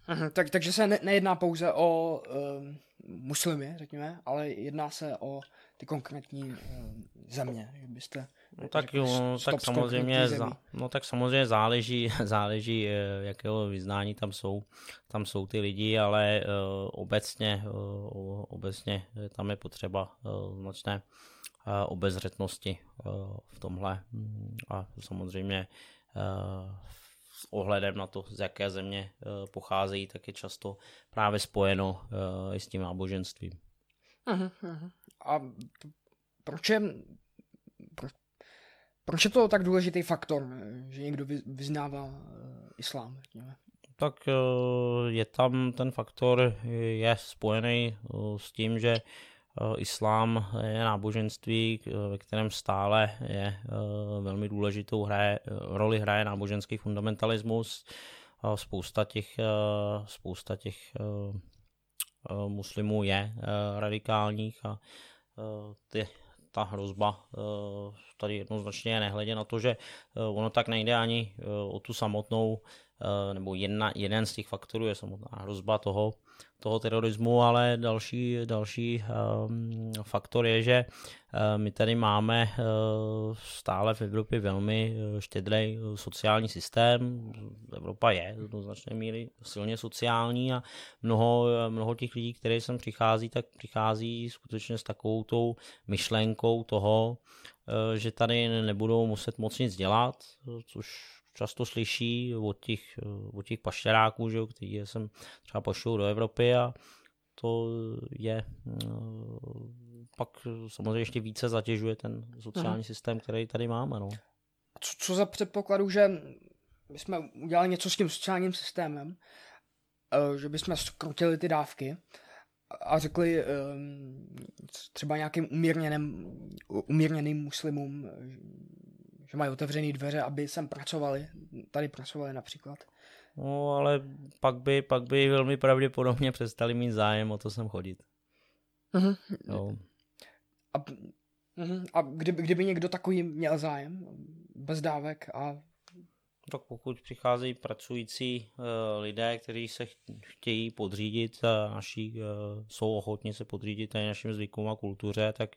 Aha, tak, takže se ne, nejedná pouze o um, muslimy, řekněme, ale jedná se o ty konkrétní um, země, že byste... No tak jo, no, tak samozřejmě, za, no tak samozřejmě záleží, záleží, eh, jakého vyznání tam jsou, tam jsou ty lidi, ale uh, obecně, uh, obecně tam je potřeba uh, značné uh, obezřetnosti uh, v tomhle. Mm, a samozřejmě uh, ohledem na to, z jaké země eh, pocházejí, tak je často právě spojeno eh, i s tím náboženstvím. Uh-huh, uh-huh. A proč je, pro, proč je to tak důležitý faktor, že někdo vyznává eh, islám? Řekněme? Tak je tam ten faktor, je spojený s tím, že islám je náboženství, ve kterém stále je eh, velmi důležitou hraje, eh, roli hraje náboženský fundamentalismus. Spousta těch, spousta těch muslimů je radikálních a ty, ta hrozba tady jednoznačně je nehledě na to, že ono tak nejde ani o tu samotnou, nebo jedna, jeden z těch faktorů je samotná hrozba toho, toho terorismu, ale další, další um, faktor je, že uh, my tady máme uh, stále v Evropě velmi uh, štědrý uh, sociální systém. Evropa je do značné míry silně sociální a mnoho, mnoho těch lidí, které sem přichází, tak přichází skutečně s takovou tou myšlenkou toho, že tady nebudou muset moc nic dělat, což často slyší od těch, od těch pašeráků, že kteří jsem třeba pošlou do Evropy a to je mm, pak samozřejmě ještě více zatěžuje ten sociální Aha. systém, který tady máme. No. Co, co za předpokladu, že my jsme udělali něco s tím sociálním systémem, eh, že bychom skrotili ty dávky a řekli třeba nějakým umírněným, umírněným muslimům, že mají otevřené dveře, aby sem pracovali, tady pracovali například. No, ale pak by, pak by velmi pravděpodobně přestali mít zájem o to sem chodit. Uh-huh. No. A, uh-huh. a kdyby, kdyby někdo takový měl zájem, bez dávek a tak pokud přicházejí pracující uh, lidé, kteří se chtějí podřídit uh, naší, uh, jsou ochotni se podřídit našim zvykům a kultuře, tak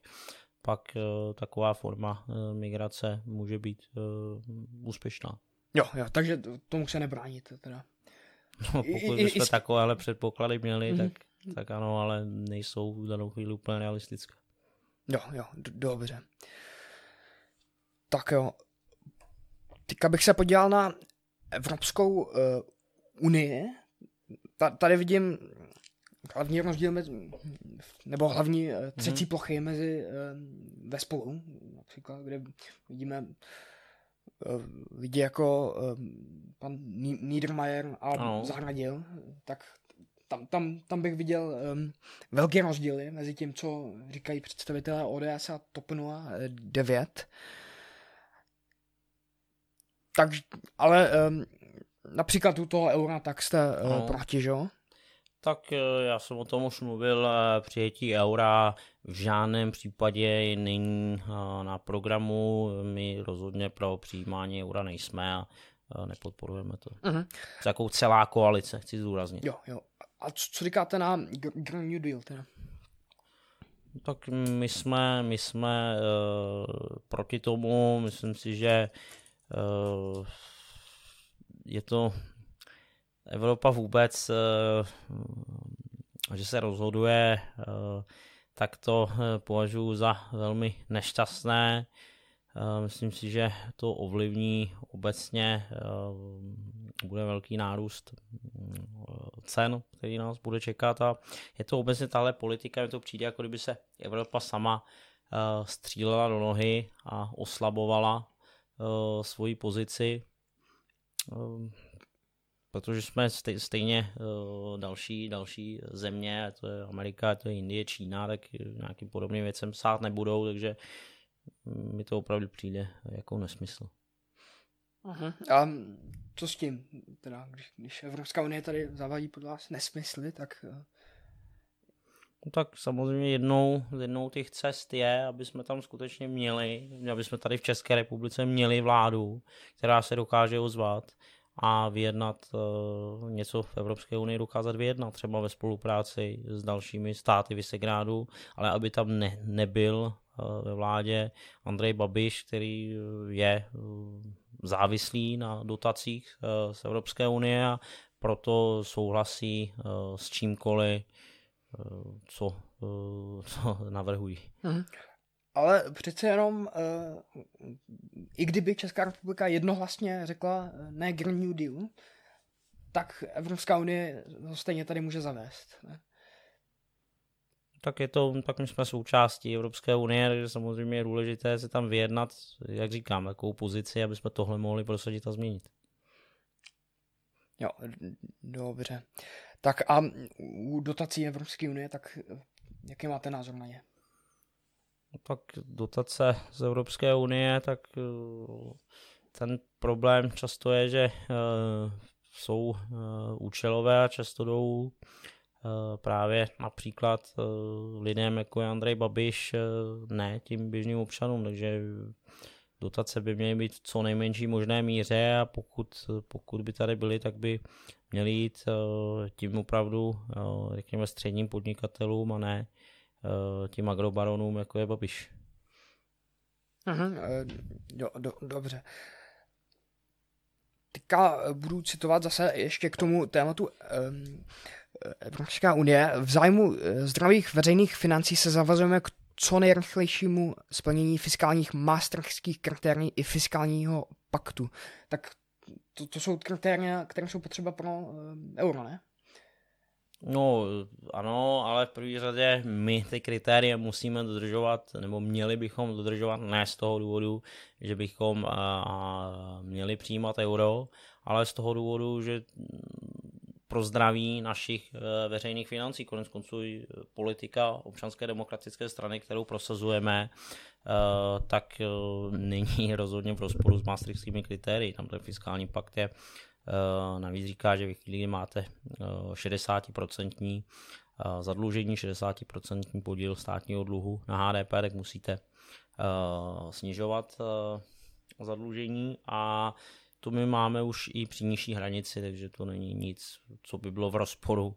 pak uh, taková forma uh, migrace může být uh, úspěšná. Jo, jo, takže tomu se nebránit teda. No, pokud bychom I, takovéhle předpoklady měli, mm-hmm. tak, tak ano, ale nejsou v danou chvíli úplně realistické. Jo, jo, d- dobře. Tak jo. Teďka bych se podíval na Evropskou uh, unii. Ta, tady vidím hlavní rozdíl mezi, nebo hlavní uh, třecí mm-hmm. plochy mezi uh, ve spolu, například, kde vidíme Eh, lidi jako eh, pan Niedermayer a ano. Zahradil, tak tam, tam, tam bych viděl um, velké rozdíly mezi tím, co říkají představitelé ODS a TOP 09. Tak, ale um, například u toho eura, tak jste uh, proti, že? Tak já jsem o tom už mluvil, přijetí eura v žádném případě není na programu, my rozhodně pro přijímání eura nejsme a nepodporujeme to. Uh-huh. Jako celá koalice, chci zdůraznit. Jo, jo. A co, co říkáte na Green New Deal teda? Tak my jsme, my jsme uh, proti tomu, myslím si, že uh, je to Evropa vůbec, uh, že se rozhoduje, uh, tak to považuji za velmi nešťastné. Myslím si, že to ovlivní obecně, bude velký nárůst cen, který nás bude čekat a je to obecně tahle politika, mi to přijde, jako kdyby se Evropa sama střílela do nohy a oslabovala svoji pozici protože jsme stejně další, další země, to je Amerika, to je Indie, Čína, tak nějakým podobným věcem sát nebudou, takže mi to opravdu přijde jako nesmysl. Aha. A co s tím? Teda, když, když Evropská unie tady zavádí pod vás nesmysly, tak... Eh, no tak samozřejmě jednou, jednou těch cest je, aby jsme tam skutečně měli, aby jsme tady v České republice měli vládu, která se dokáže ozvat a vyjednat uh, něco v Evropské unii, dokázat vyjednat třeba ve spolupráci s dalšími státy Vysegrádu, ale aby tam ne, nebyl uh, ve vládě Andrej Babiš, který je uh, závislý na dotacích z Evropské unie a proto souhlasí uh, s čímkoliv, co, co navrhují. Mm-hmm. Ale přece jenom, uh, i kdyby Česká republika jednohlasně řekla eh, ne Green New Deal, tak Evropská unie ho stejně tady může zavést. Ne? Tak je to, tak my jsme součástí Evropské unie, takže samozřejmě je důležité se tam vyjednat, jak říkám, takovou pozici, aby jsme tohle mohli prosadit a změnit. Jo, dobře. Tak a u dotací Evropské unie, tak jaký máte názor na ně? Tak dotace z Evropské unie, tak eh, ten problém často je, že eh, jsou eh, účelové a často jdou právě například lidem jako je Andrej Babiš, ne tím běžným občanům, takže dotace by měly být v co nejmenší možné míře a pokud, pokud by tady byly, tak by měly jít tím opravdu, řekněme, středním podnikatelům a ne uh, tím agrobaronům, jako je Babiš. uh do, do, dobře. Teďka eh, budu citovat zase ještě k tomu tématu um, Evropská unie. V zájmu zdravých veřejných financí se zavazujeme k co nejrychlejšímu splnění fiskálních maastrichtských kritérií i fiskálního paktu. Tak to, to jsou kritéria, které jsou potřeba pro um, euro, ne? No ano, ale v první řadě my ty kritéria musíme dodržovat, nebo měli bychom dodržovat ne z toho důvodu, že bychom a, měli přijímat euro, ale z toho důvodu, že pro zdraví našich e, veřejných financí, konec konců politika občanské demokratické strany, kterou prosazujeme, e, tak e, není rozhodně v rozporu s maastrichtskými kritérii. Tam ten fiskální pakt je navíc říká, že ve chvíli, kdy máte 60% eh, eh, zadlužení, 60% podíl státního dluhu na HDP, tak musíte snižovat zadlužení a to my máme už i při nižší hranici, takže to není nic, co by bylo v rozporu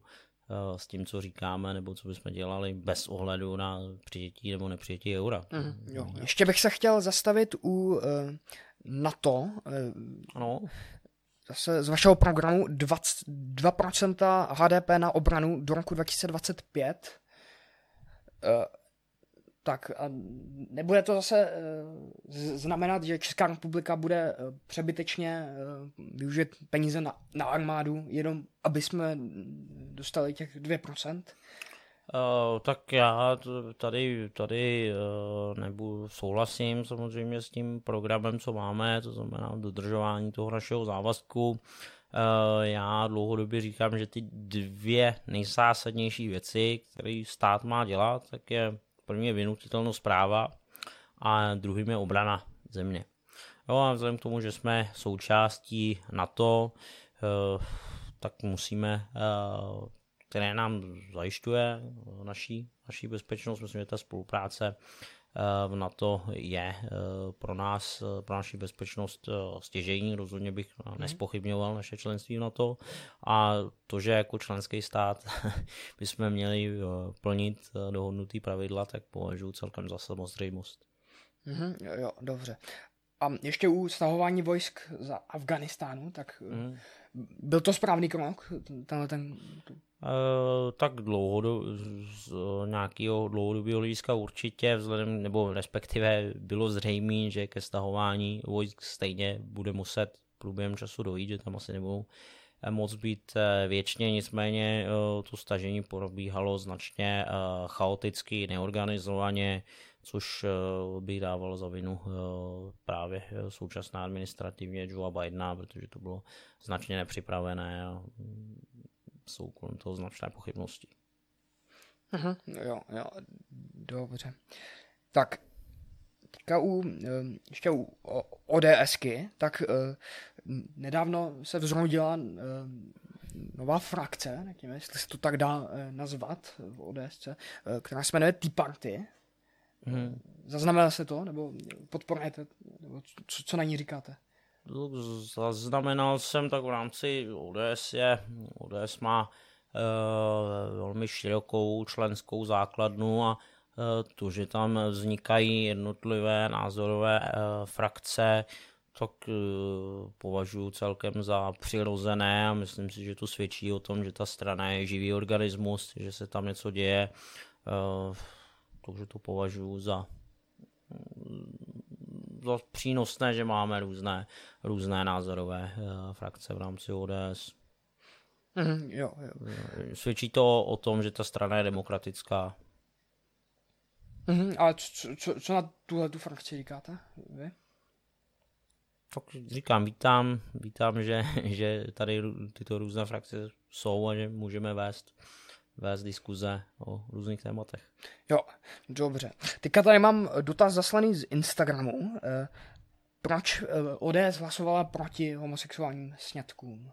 s tím, co říkáme, nebo co bychom dělali bez ohledu na přijetí nebo nepřijetí eura. Mm, jo. Ještě bych se chtěl zastavit u uh, NATO. Ano zase z vašeho programu 20, 2% HDP na obranu do roku 2025. Uh, tak a nebude to zase uh, znamenat, že Česká republika bude uh, přebytečně využít peníze na, na armádu, jenom aby jsme dostali těch 2%? Uh, tak já tady, tady uh, nebudu souhlasím samozřejmě s tím programem, co máme, to znamená dodržování toho našeho závazku. Uh, já dlouhodobě říkám, že ty dvě nejzásadnější věci, které stát má dělat, tak je první je vynutitelnost práva a druhým je obrana země. Jo, a vzhledem k tomu, že jsme součástí NATO, tak musíme které nám zajišťuje naší, naší bezpečnost. Myslím, že ta spolupráce v NATO je pro nás, pro naši bezpečnost stěžení. Rozhodně bych mhm. nespochybňoval naše členství v NATO. A to, že jako členský stát bychom měli plnit dohodnutý pravidla, tak považuji celkem za samozřejmost. Mm-hmm, jo, jo, dobře. A ještě u stahování vojsk za Afganistánu, tak mm. byl to správný krok? Tenhle ten... Uh, tak dlouhodob, z nějakého dlouhodobého hlediska určitě, vzhledem, nebo respektive bylo zřejmé, že ke stahování vojsk stejně bude muset průběhem času dojít, že tam asi nebudou eh, moc být věčně, nicméně to stažení probíhalo značně chaoticky, neorganizovaně, což eh, bych dával za vinu eh, právě eh, současná administrativně Joe Bidena, protože to bylo značně nepřipravené jsou kolem toho značné pochybnosti. Aha, jo, jo, dobře. Tak, teďka u, ještě u ODSky, tak nedávno se vzrodila nová frakce, nevím, jestli se to tak dá nazvat v ODSC, která se jmenuje Tea Party. Hmm. Zaznamenal se to, nebo podporujete, nebo co, co na ní říkáte? Zaznamenal jsem tak v rámci ODS je, ODS má e, velmi širokou členskou základnu a e, to, že tam vznikají jednotlivé názorové e, frakce, tak e, považuji celkem za přirozené a myslím si, že to svědčí o tom, že ta strana je živý organismus, že se tam něco děje. E, takže to považuji za, za přínosné, že máme různé, různé názorové uh, frakce v rámci ODS. Mm, jo, jo. Svědčí to o tom, že ta strana je demokratická. Mm, a co, co, co na tuhle tu frakci říkáte vy? Tak říkám, vítám, vítám, že, že tady tyto různé frakce jsou a že můžeme vést vést diskuze o různých tématech. Jo, dobře. Teďka tady mám dotaz zaslaný z Instagramu. Eh, proč eh, ODS hlasovala proti homosexuálním sňatkům?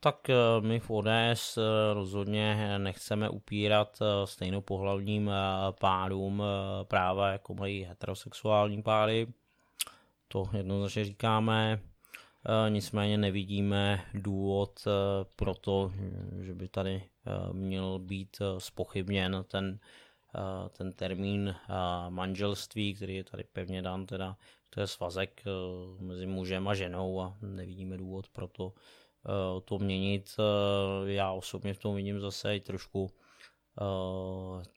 Tak eh, my v ODS rozhodně nechceme upírat stejnopohlavním párům práva, jako mají heterosexuální páry. To jednoznačně říkáme. Nicméně nevidíme důvod pro to, že by tady Eh, měl být eh, spochybněn ten, eh, ten termín manželství, který je tady pevně dán teda, to je svazek mezi mužem a ženou a nevidíme důvod pro to, to měnit. Já osobně v tom vidím zase i trošku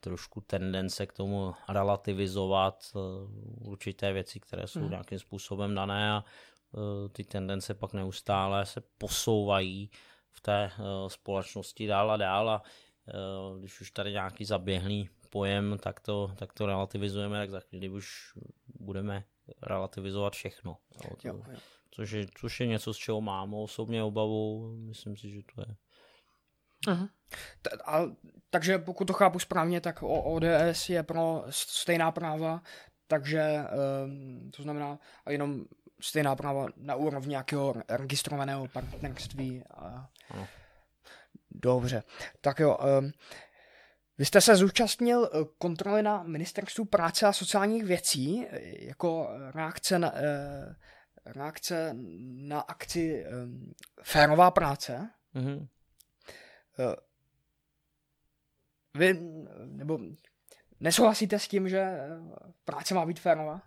trošku tendence k tomu relativizovat určité věci, které jsou hmm. nějakým způsobem dané a ty tendence pak neustále se posouvají v té uh, společnosti dál a dál a uh, když už tady nějaký zaběhlý pojem, tak to, tak to relativizujeme, tak za chvíli už budeme relativizovat všechno. Jo, to, jo, jo. Což, je, což je něco, z čeho mám osobně obavu, myslím si, že to je. Aha. A, takže pokud to chápu správně, tak ODS je pro stejná práva, takže um, to znamená jenom stejná práva na úrovni nějakého registrovaného partnerství. A... Dobře, tak jo. Um, vy jste se zúčastnil eh, kontroly na ministerstvu práce a sociálních věcí eh, jako reakce na, eh, reakce na akci Férová práce. Mm-hmm. Vy, nebo nesouhlasíte s tím, že práce má být férová?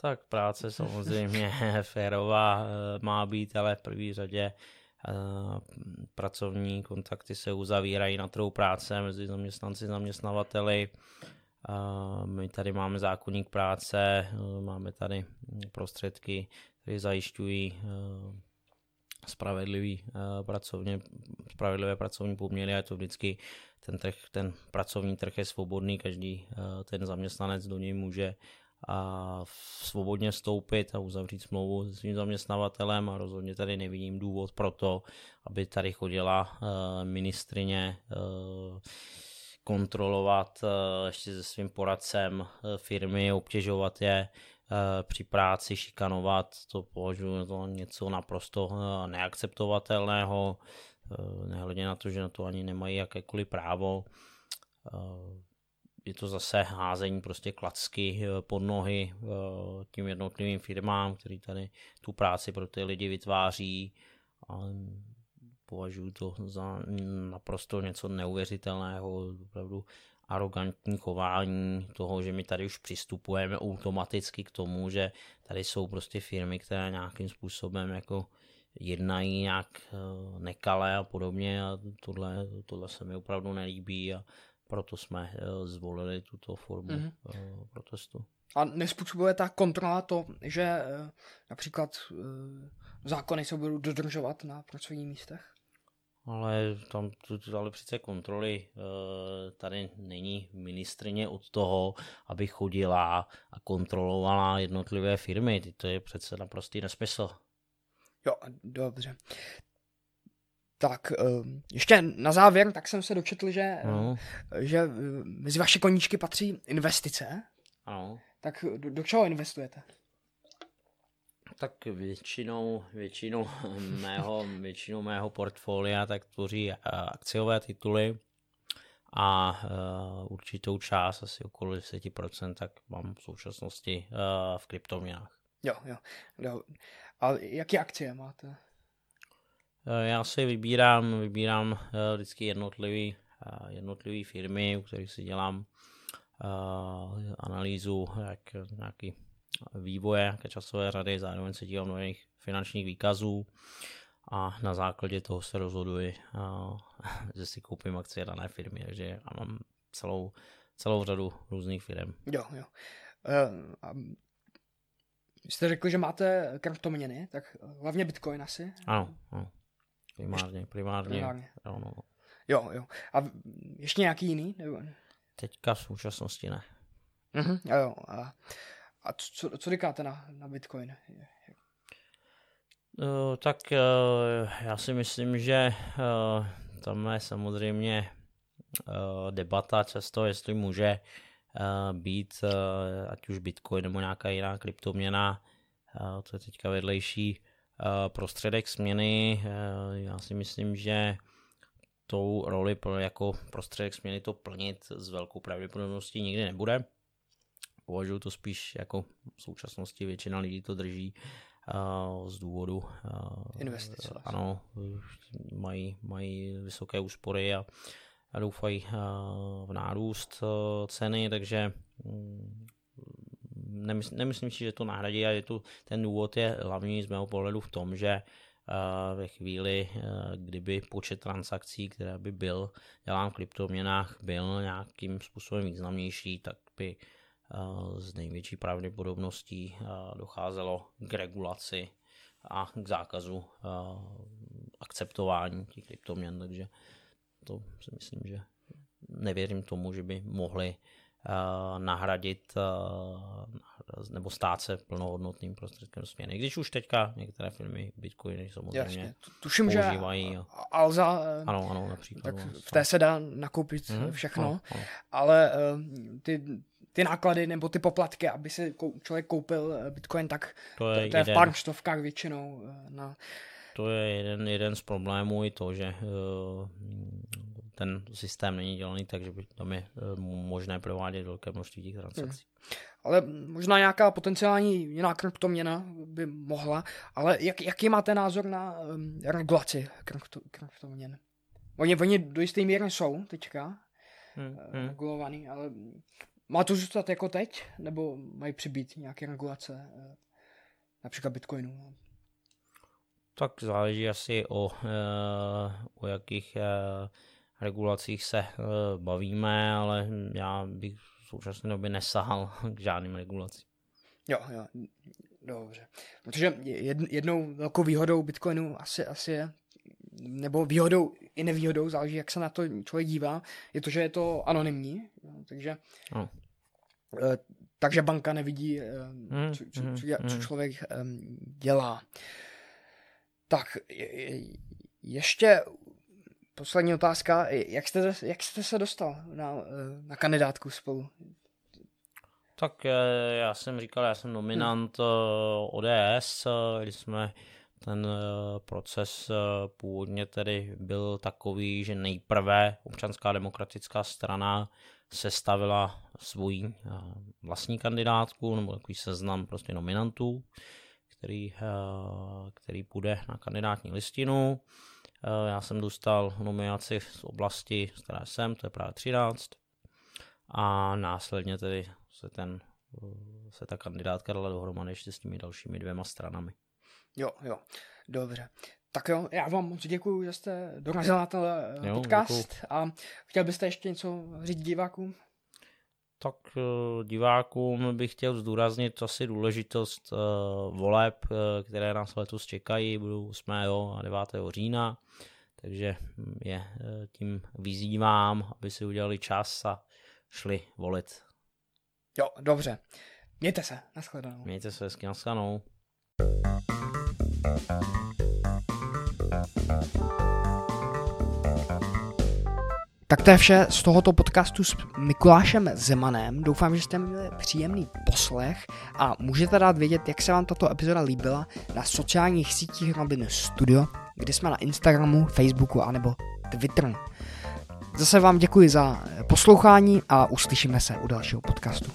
Tak práce samozřejmě férová eh, má být, ale v první řadě eh, pracovní kontakty se uzavírají na trhu práce mezi zaměstnanci a zaměstnavateli. Eh, my tady máme zákonník práce, máme tady prostředky, které zajišťují spravedlivý pracovně, spravedlivé pracovní poměry a to vždycky ten, trh, ten pracovní trh je svobodný, každý ten zaměstnanec do něj může a svobodně vstoupit a uzavřít smlouvu s svým zaměstnavatelem a rozhodně tady nevidím důvod pro to, aby tady chodila eh, ministrině eh, kontrolovat eh, ještě se svým poradcem firmy, obtěžovat je při práci, šikanovat, to považuji za něco naprosto neakceptovatelného. nehledě na to, že na to ani nemají jakékoliv právo. Je to zase házení prostě klacky pod nohy tím jednotlivým firmám, který tady tu práci pro ty lidi vytváří. A považuji to za naprosto něco neuvěřitelného, opravdu arrogantní chování toho, že my tady už přistupujeme automaticky k tomu, že tady jsou prostě firmy, které nějakým způsobem jako jednají nějak eh, nekalé a podobně a tohle, tohle se mi opravdu nelíbí a proto jsme eh, zvolili tuto formu mm-hmm. protestu. A nespůsobuje ta kontrola to, že například zákony se budou dodržovat na pracovních místech? Ale tam ale přece kontroly eh, tady není ministrně od toho, aby chodila a kontrolovala jednotlivé firmy. To je přece naprostý nesmysl. Jo, dobře. Tak, eh, ještě na závěr, tak jsem se dočetl, že, no. že eh, mezi vaše koníčky patří investice. Ano. Tak do, do čeho investujete? Tak většinou, většinou, mého, většinou mého portfolia tak tvoří eh, akciové tituly a uh, určitou část, asi okolo 10%, tak mám v současnosti uh, v kryptoměnách. Jo, jo, jo. A jaké akcie máte? Já si vybírám, vybírám uh, vždycky jednotlivý, uh, jednotlivý firmy, u kterých si dělám analýzu, jak nějaký vývoje, jaké časové řady, zároveň se dívám do jejich finančních výkazů a na základě toho se rozhoduji, že si koupím akcie dané firmy, takže já mám celou, celou řadu různých firm. Jo, jo. Uh, jste řekl, že máte kryptoměny, tak hlavně Bitcoin asi? Ano, ano. Primárně, primárně. primárně. Jo, no. jo, jo. A ještě nějaký jiný? Nebo... Teďka v současnosti ne. Uh-huh, jo, jo. A a co, co říkáte na, na Bitcoin? Uh, tak uh, já si myslím, že uh, tam je samozřejmě debata často, jestli může být ať už Bitcoin nebo nějaká jiná kryptoměna, to je teďka vedlejší prostředek směny. Uh, já si myslím, že tou roli jako prostředek směny to plnit s velkou pravděpodobností nikdy nebude považuji to spíš jako v současnosti většina lidí to drží uh, z důvodu uh, investic. Uh, ano, mají, mají vysoké úspory a, doufají uh, v nárůst ceny, takže um, nemysl, nemyslím si, že to nahradí a tu, ten důvod je hlavní z mého pohledu v tom, že uh, ve chvíli, uh, kdyby počet transakcí, které by byl dělán v kryptoměnách, byl nějakým způsobem významnější, tak by uh, s největší pravděpodobností docházelo k regulaci a k zákazu akceptování těch kryptoměn, takže to si myslím, že nevěřím tomu, že by mohli nahradit nebo stát se plnohodnotným prostředkem směny. Když už teďka některé firmy Bitcoiny samozřejmě Jasně. Tuším, používají. Že Alza, ano, ano, například. Tak v té se dá nakoupit hmm, všechno, ano, ano. ale ty ty náklady nebo ty poplatky, aby si člověk koupil eh, Bitcoin, tak to je, to, to je v pár stovkách většinou. Eh, na... To je jeden, jeden z problémů i to, že ten systém není dělaný tak, že by tam je uh, možné provádět velké množství těch transakcí. Hmm. Ale možná nějaká potenciální jiná kryptoměna by mohla, ale jak, jaký máte názor na um, regulaci krypto, kryptoměn? Oni, oni do jisté míry jsou teďka hmm, hmm. regulovaný, ale má to zůstat jako teď, nebo mají přibýt nějaké regulace, eh, například Bitcoinu? Tak záleží asi o, eh, o jakých eh, regulacích se bavíme, ale já bych v současné době nesahal k žádným regulacím. Jo, jo, dobře. Protože jednou velkou výhodou Bitcoinu asi, asi je, nebo výhodou i nevýhodou, záleží, jak se na to člověk dívá, je to, že je to anonymní, takže no. takže banka nevidí, eh, hmm, co, co, co, co hmm. člověk dělá. Tak ještě poslední otázka. Jak jste, jak jste se dostal na, na kandidátku spolu? Tak já jsem říkal, já jsem nominant hmm. ODS, když jsme ten proces původně tedy byl takový, že nejprve občanská demokratická strana sestavila svoji vlastní kandidátku nebo takový seznam prostě nominantů, který, který půjde na kandidátní listinu. Já jsem dostal nominaci z oblasti, z které jsem, to je právě 13. A následně tedy se, ten, se ta kandidátka dala dohromady ještě s těmi dalšími dvěma stranami. Jo, jo, dobře. Tak jo, já vám moc děkuji, že jste dorazil na ten jo, podcast děkuju. a chtěl byste ještě něco říct divákům? Tak eh, divákům bych chtěl zdůraznit asi důležitost uh, voleb, uh, které nás letos čekají, budou 8. a 9. října, takže je tím vyzývám, aby si udělali čas a šli volit. Jo, dobře. Mějte se, nashledanou. Mějte se hezky, nashledanou. Tak to je vše z tohoto podcastu s Mikulášem Zemanem. Doufám, že jste měli příjemný poslech a můžete dát vědět, jak se vám tato epizoda líbila na sociálních sítích Robin Studio, kde jsme na Instagramu, Facebooku anebo Twitteru. Zase vám děkuji za poslouchání a uslyšíme se u dalšího podcastu.